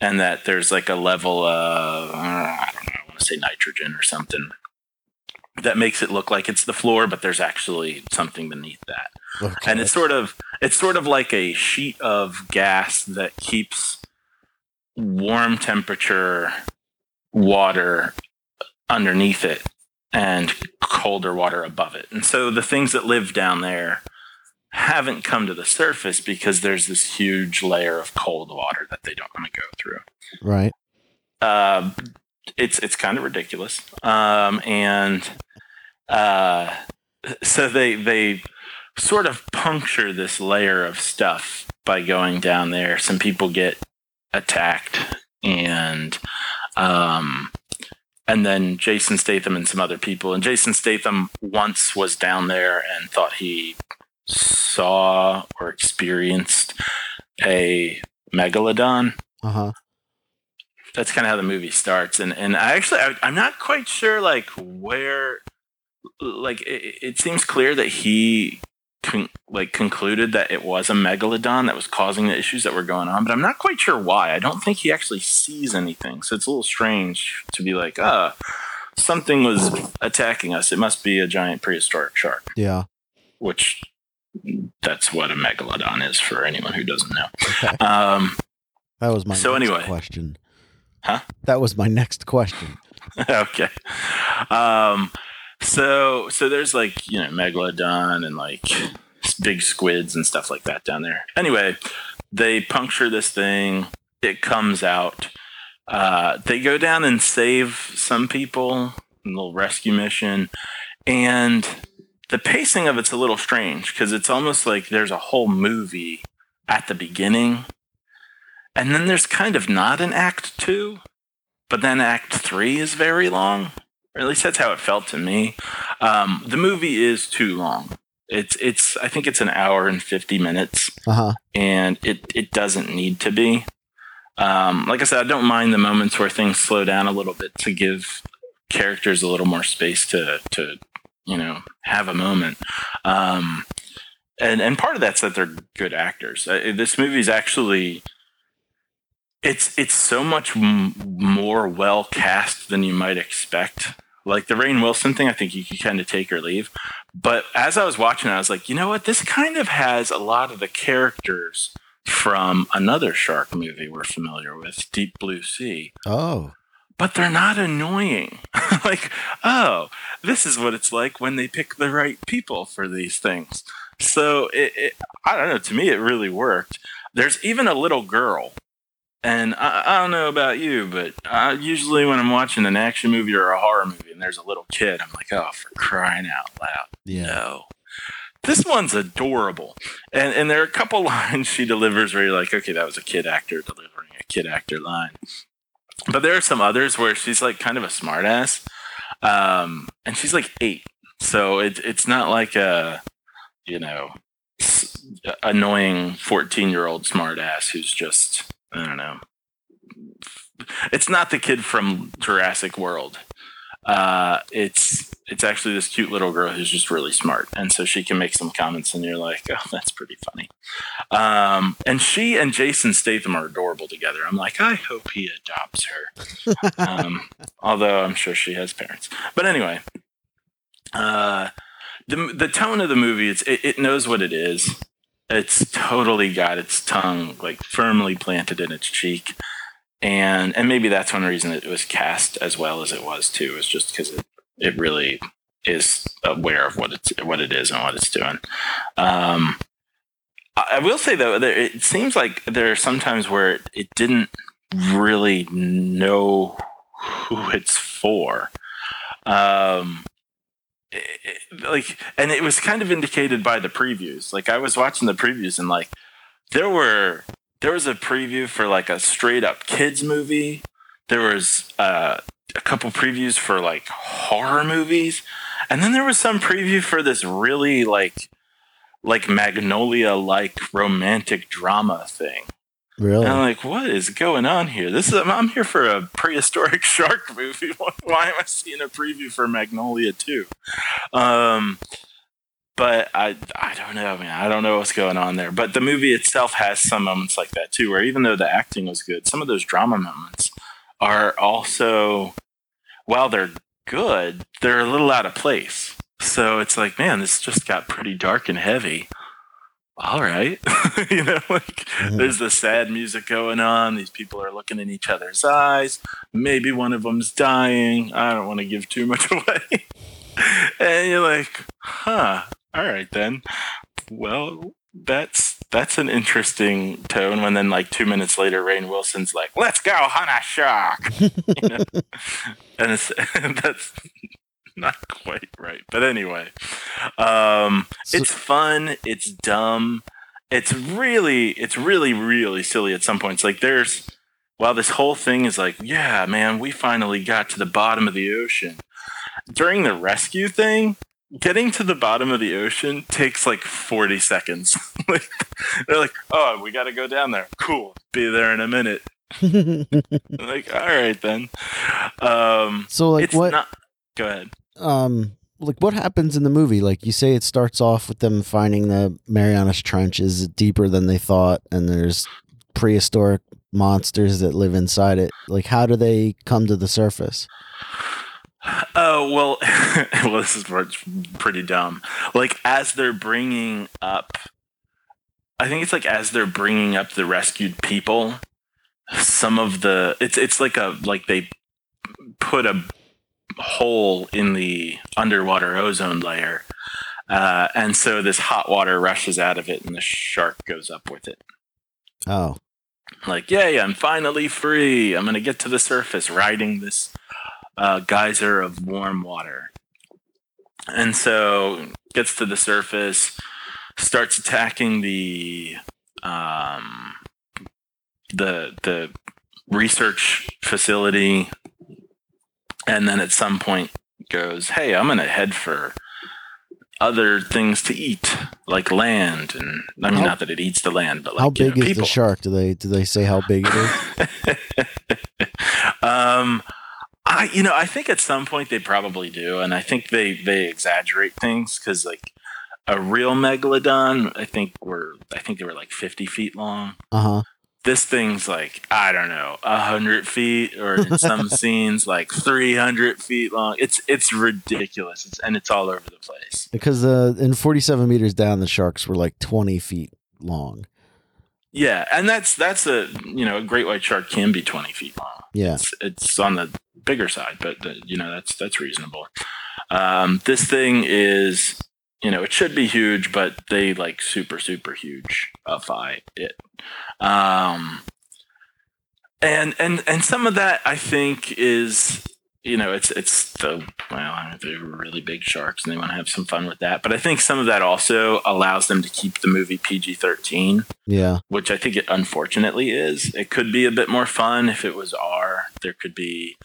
and that there's like a level of uh, I don't know, I want to say nitrogen or something that makes it look like it's the floor, but there's actually something beneath that. Okay. And it's sort of it's sort of like a sheet of gas that keeps warm temperature water underneath it and colder water above it. And so the things that live down there haven't come to the surface because there's this huge layer of cold water that they don't want to go through. Right. Uh, it's it's kind of ridiculous, um, and uh, so they they sort of puncture this layer of stuff by going down there. Some people get attacked, and um, and then Jason Statham and some other people. And Jason Statham once was down there and thought he saw or experienced a megalodon. Uh huh. That's kind of how the movie starts, and and I actually I, I'm not quite sure like where, like it, it seems clear that he con- like concluded that it was a megalodon that was causing the issues that were going on, but I'm not quite sure why. I don't think he actually sees anything, so it's a little strange to be like, ah, something was attacking us. It must be a giant prehistoric shark, Yeah. which that's what a megalodon is for anyone who doesn't know. Okay. Um, That was my So anyway. question. Huh? That was my next question. okay. Um, so so there's like you know megalodon and like big squids and stuff like that down there. Anyway, they puncture this thing. It comes out. Uh, they go down and save some people. A little rescue mission, and the pacing of it's a little strange because it's almost like there's a whole movie at the beginning, and then there's kind of not an act two but then act three is very long. Or at least that's how it felt to me. Um, the movie is too long. It's it's i think it's an hour and 50 minutes. Uh huh. and it it doesn't need to be. Um, like i said i don't mind the moments where things slow down a little bit to give characters a little more space to to you know have a moment. Um, and and part of that's that they're good actors. Uh, this movie is actually it's it's so much m- more well cast than you might expect. Like the Rainn Wilson thing, I think you can kind of take or leave. But as I was watching, I was like, you know what? This kind of has a lot of the characters from another shark movie we're familiar with, Deep Blue Sea. Oh. But they're not annoying. like, oh, this is what it's like when they pick the right people for these things. So it, it I don't know. To me, it really worked. There's even a little girl and I, I don't know about you, but I, usually when I'm watching an action movie or a horror movie and there's a little kid, I'm like, oh, for crying out loud. Yeah. No. This one's adorable. And, and there are a couple lines she delivers where you're like, okay, that was a kid actor delivering a kid actor line. But there are some others where she's like kind of a smartass. Um, and she's like eight. So it, it's not like a, you know, s- annoying 14 year old smartass who's just, I don't know. It's not the kid from Jurassic World. Uh, it's it's actually this cute little girl who's just really smart, and so she can make some comments, and you're like, oh, that's pretty funny. Um, and she and Jason Statham are adorable together. I'm like, I hope he adopts her. um, although I'm sure she has parents. But anyway, uh, the the tone of the movie it's it, it knows what it is. It's totally got its tongue like firmly planted in its cheek, and and maybe that's one reason it was cast as well as it was too. Is just because it it really is aware of what it's what it is and what it's doing. Um, I will say though, there, it seems like there are some times where it, it didn't really know who it's for. Um, like, and it was kind of indicated by the previews. Like, I was watching the previews and like there were there was a preview for like a straight up kids movie. There was uh, a couple previews for like horror movies, and then there was some preview for this really like like magnolia like romantic drama thing. Really? And I'm like, what is going on here? This is I'm here for a prehistoric shark movie. Why am I seeing a preview for Magnolia 2? Um, but I I don't know, man. I don't know what's going on there. But the movie itself has some moments like that too, where even though the acting was good, some of those drama moments are also, while they're good, they're a little out of place. So it's like, man, this just got pretty dark and heavy. All right, you know, like Mhm. there's the sad music going on. These people are looking in each other's eyes. Maybe one of them's dying. I don't want to give too much away. and you're like, huh, all right then. well, that's that's an interesting tone. When then, like two minutes later, Rainn Wilson's like, "Let's go hunt a shark," you know? and it's that's not quite right. But anyway, um, So- it's fun. It's dumb. It's really, it's really, really silly at some points. Like there's, while this whole thing is like, yeah, man, we finally got to the bottom of the ocean. During the rescue thing, getting to the bottom of the ocean takes like 40 seconds. like, they're like, oh, we got to go down there. Cool. Be there in a minute. like, all right then. Um, so like what not. Go ahead. Um like what happens in the movie? Like you say it starts off with them finding the Marianas Trench is deeper than they thought and there's prehistoric monsters that live inside it. Like how do they come to the surface? Oh well, well, this is pretty dumb. Like as they're bringing up, I think it's like as they're bringing up the rescued people, some of the it's it's like a like they put a hole in the underwater ozone layer, uh, and so this hot water rushes out of it, and the shark goes up with it. Oh. Like, yay, I'm finally free. I'm gonna get to the surface, riding this uh, geyser of warm water. And so gets to the surface, starts attacking the um, the the research facility, and then at some point goes, "Hey, I'm gonna head for." Other things to eat, like land, and I mean, How- not that it eats the land, but like how you know, big is people. the shark? Do they do they say how big it is? um, I you know I think at some point they probably do, and I think they they exaggerate things because like a real megalodon, I think were I think they were like fifty feet long. Uh-huh. This thing's like I don't know a hundred feet, or in some scenes like three hundred feet long. It's it's ridiculous, it's, and it's all over the place. Because uh, in 47 meters down, the sharks were like 20 feet long. Yeah, and that's that's a you know a great white shark can be twenty feet long. Yeah. it's, it's on the bigger side, but uh, you know that's that's reasonable. Um, this thing is, you know, it should be huge, but they like super super huge ify it. Um, and and and some of that I think is you know it's it's the well they're really big sharks and they want to have some fun with that, but I think some of that also allows them to keep the movie PG thirteen Yeah. which I think it unfortunately is. It could be a bit more fun if it was R. There could be,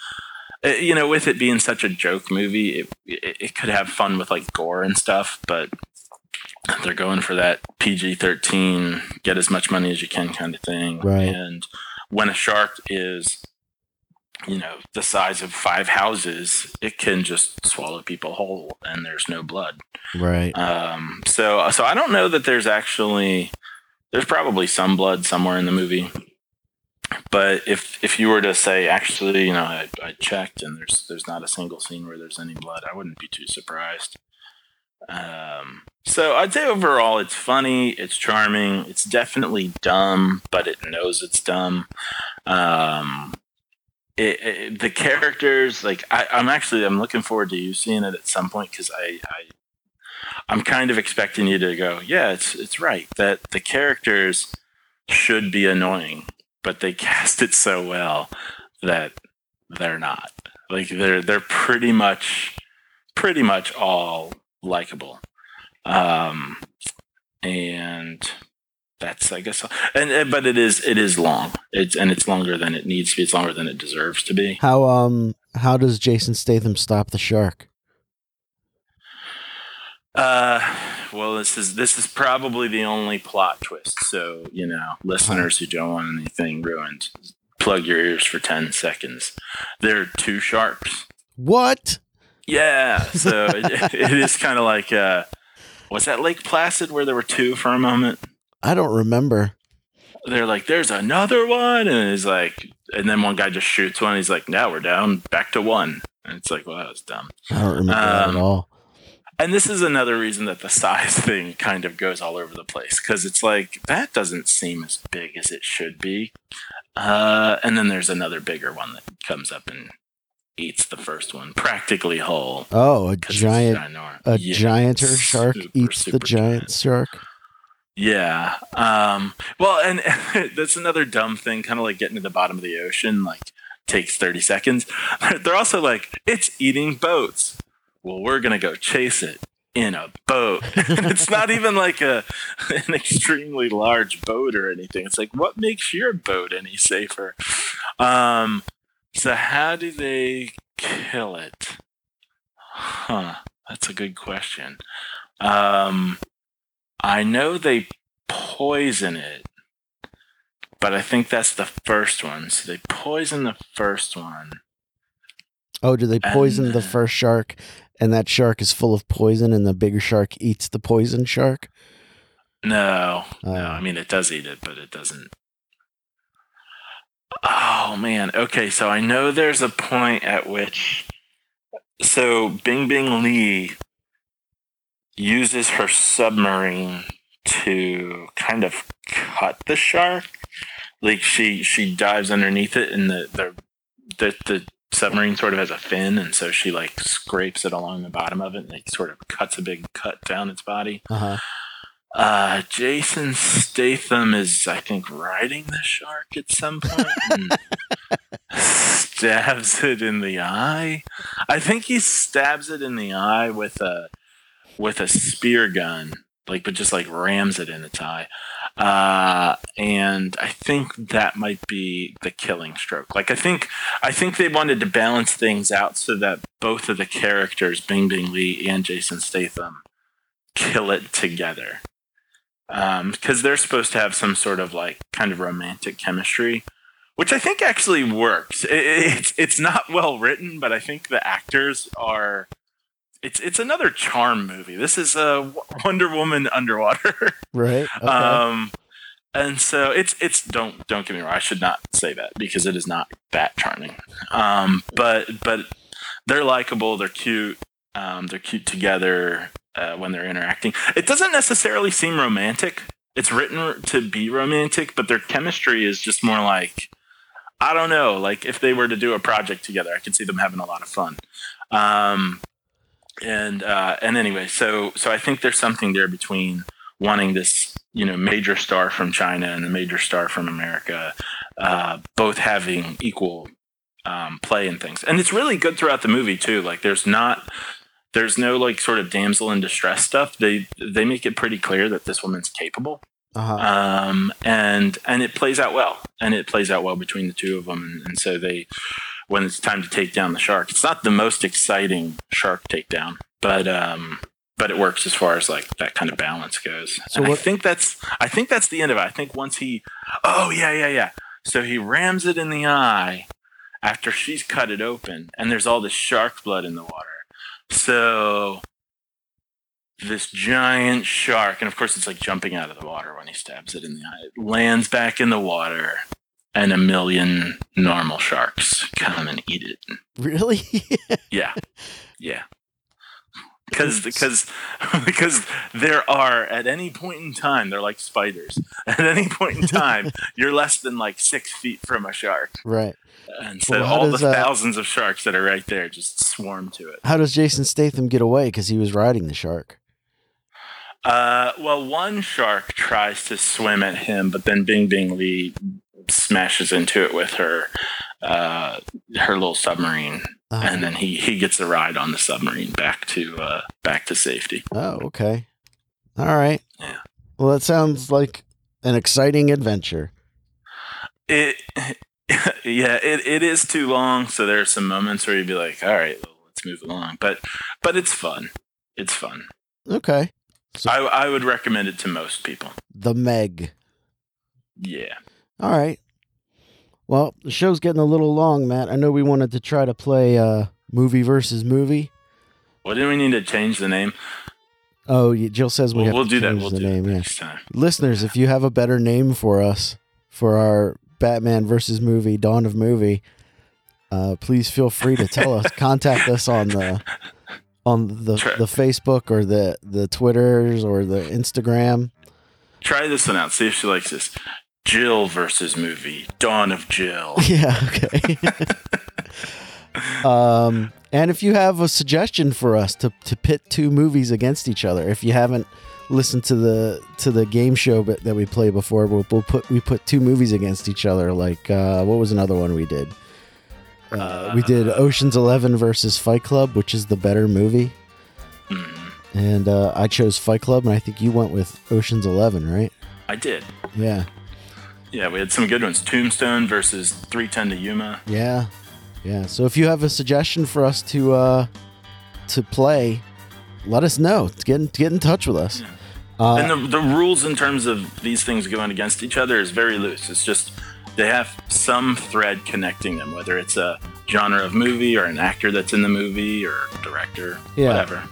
uh, you know, with it being such a joke movie, it, it, it could have fun with like gore and stuff, but they're going for that PG 13, get as much money as you can kind of thing. Right. And when a shark is, you know, the size of five houses, it can just swallow people whole and there's no blood. Right. Um, so, so I don't know that there's actually there's probably some blood somewhere in the movie, but if if you were to say actually, you know, I, I checked and there's there's not a single scene where there's any blood, I wouldn't be too surprised. Um, so I'd say overall it's funny, it's charming, it's definitely dumb, but it knows it's dumb. Um, it, it, the characters, like I, I'm actually I'm looking forward to you seeing it at some point because I, I I'm kind of expecting you to go, yeah, it's it's right that the characters should be annoying, but they cast it so well that they're not. Like they're they're pretty much pretty much all likable. Um and that's I guess and, and but it is it is long. It's and it's longer than it needs to be. It's longer than it deserves to be. How um how does Jason Statham stop the shark? Uh, well, this is this is probably the only plot twist. So you know, listeners who don't want anything ruined, plug your ears for ten seconds. There are two sharps. What? Yeah, so it, it is kind of like uh, was that Lake Placid where there were two for a moment? I don't remember. They're like, "There's another one," and he's like, and then one guy just shoots one. He's like, "Now we're down back to one," and it's like, "Well, that was dumb." I don't remember that Um, at all. And this is another reason that the size thing kind of goes all over the place because it's like that doesn't seem as big as it should be. Uh, and then there's another bigger one that comes up and eats the first one practically whole. Oh, a giant a Yeah, gianter shark super, eats the super giant shark. Yeah. Um, well, and, that's another dumb thing, kind of like getting to the bottom of the ocean, like takes 30 seconds. They're also like, it's eating boats. Well, we're going to go chase it in a boat. it's not even like a an extremely large boat or anything. It's like, what makes your boat any safer? Um, so how do they kill it? Huh. That's a good question. Um, I know they poison it, but I think that's the first one. So they poison the first one. Oh, do they poison And- the first shark and that shark is full of poison and the bigger shark eats the poison shark? No, no. Uh. I mean, it does eat it, but it doesn't. Oh man. Okay, so I know there's a point at which, so Bing Bing Li uses her submarine to kind of cut the shark. Like she she dives underneath it, and the the the, the submarine sort of has a fin, and so she like scrapes it along the bottom of it, and like sort of cuts a big cut down its body. Uh huh. Uh, Jason Statham is, I think, riding the shark at some point and stabs it in the eye. I think he stabs it in the eye with a with a spear gun, like, but just like rams it in its eye. Uh, and I think that might be the killing stroke. Like, I think I think they wanted to balance things out so that both of the characters, Bing Bing Li and Jason Statham, kill it together because they're supposed to have some sort of like kind of romantic chemistry, which I think actually works. It, it's it's not well written, but I think the actors are. It's it's another charm movie. This is a Wonder Woman underwater. Right. Okay. Um, and so it's it's don't don't get me wrong. I should not say that because it is not that charming. Um, but but they're likable. They're cute. Um, they're cute together uh, when they're interacting. It doesn't necessarily seem romantic. It's written to be romantic, but their chemistry is just more like I don't know. Like if they were to do a project together, I could see them having a lot of fun. Um, and uh, and anyway, so so I think there's something there between wanting this you know major star from China and a major star from America, uh, both having equal um, play and things. And it's really good throughout the movie too. Like there's not there's no like sort of damsel in distress stuff. They they make it pretty clear that this woman's capable. Uh huh. Um, and and it plays out well, and it plays out well between the two of them, and, and so they, when it's time to take down the shark, it's not the most exciting shark takedown, but um, but it works as far as like that kind of balance goes. So what- I think that's I think that's the end of it. I think once he, oh yeah yeah yeah, so he rams it in the eye after she's cut it open, and there's all this shark blood in the water, so this giant shark, and of course it's like jumping out of the water when he stabs it in the eye. It lands back in the water, and a million normal sharks come and eat it. Really? Yeah, yeah. Because because because there are at any point in time they're like spiders. At any point in time, you're less than like six feet from a shark, right. and so Well, all does, the uh, thousands of sharks that are right there just swarm to it. How does Jason Statham get away? Because he was riding the shark. Uh, well, one shark tries to swim at him, but then Bing Bing Li smashes into it with her uh, her little submarine, Uh, and then he he gets a ride on the submarine back to uh, back to safety. oh, okay. All right. Yeah. Well, that sounds like an exciting adventure. It yeah, it, it is too long, so there are some moments where you'd be like, all right, well, let's move along, but but it's fun. It's fun. Okay. So I I would recommend it to most people. the Meg. Yeah. All right. Well, the show's getting a little long, Matt. I know we wanted to try to play uh, movie versus movie. Well, do we need to change the name? Oh, yeah, Jill says we We'll, have we'll to do that. change We'll the do name. that Yeah. next time. Listeners, if you have a better name for us for our Batman versus movie, Dawn of Movie, uh, please feel free to tell us. Contact us on the on the the Facebook or the the Twitters or the Instagram. Try this one out. See if she likes this. Jill versus movie. Dawn of Jill. Yeah. Okay. um, and if you have a suggestion for us to to pit two movies against each other, if you haven't listened to the to the game show that we play before, we'll, we'll put we put two movies against each other. Like uh, what was another one we did? Uh, we did Ocean's Eleven versus Fight Club, which is the better movie. Mm, And uh, I chose Fight Club, and I think you went with Ocean's Eleven, right? I did. Yeah, Yeah, we had some good ones. Tombstone versus 310 to Yuma. yeah, yeah. So if you have a suggestion for us to uh, to play, let us know. Get in, get in touch with us. Uh, and the, the rules in terms of these things going against each other is very loose. It's just they have some thread connecting them, whether it's a genre of movie or an actor that's in the movie or director, Yeah. whatever.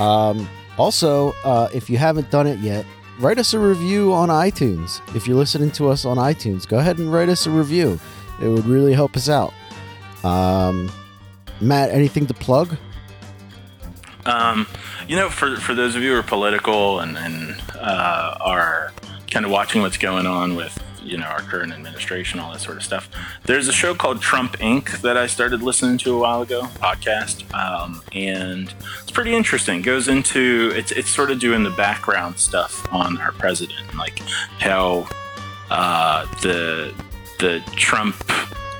Um, also, uh, if you haven't done it yet, write us a review on iTunes. If you're listening to us on iTunes, go ahead and write us a review. It would really help us out. Um, Matt, anything to plug? Um, you know, for, for those of you who are political and, and uh, are kind of watching what's going on with, you know, our current administration, all that sort of stuff, there's a show called Trump Inc. that I started listening to a while ago, podcast. Um, and it's pretty interesting. It Goes into, it's, it's sort of doing the background stuff on our president, like how uh, the, the Trump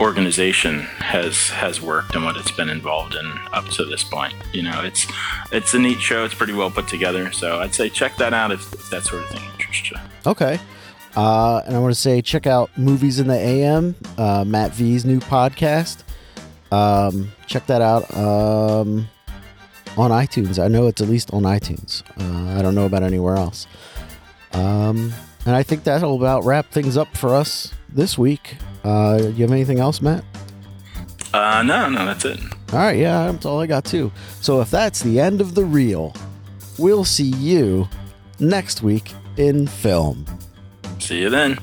organization has has worked and what it's been involved in up to this point. You know, it's it's a neat show. It's pretty well put together. So I'd say check that out if, if that sort of thing interests you. Okay. Uh, and I want to say check out Movies in the AM, uh, Matt V's new podcast. Um, check that out um, on iTunes. I know it's at least on iTunes. Uh, I don't know about anywhere else. Um, and I think that'll about wrap things up for us this week. Uh, you have anything else, Matt? Uh, no, no, that's it. All right, yeah, that's all I got too. So if that's the end of the reel, we'll see you next week in film. See you then.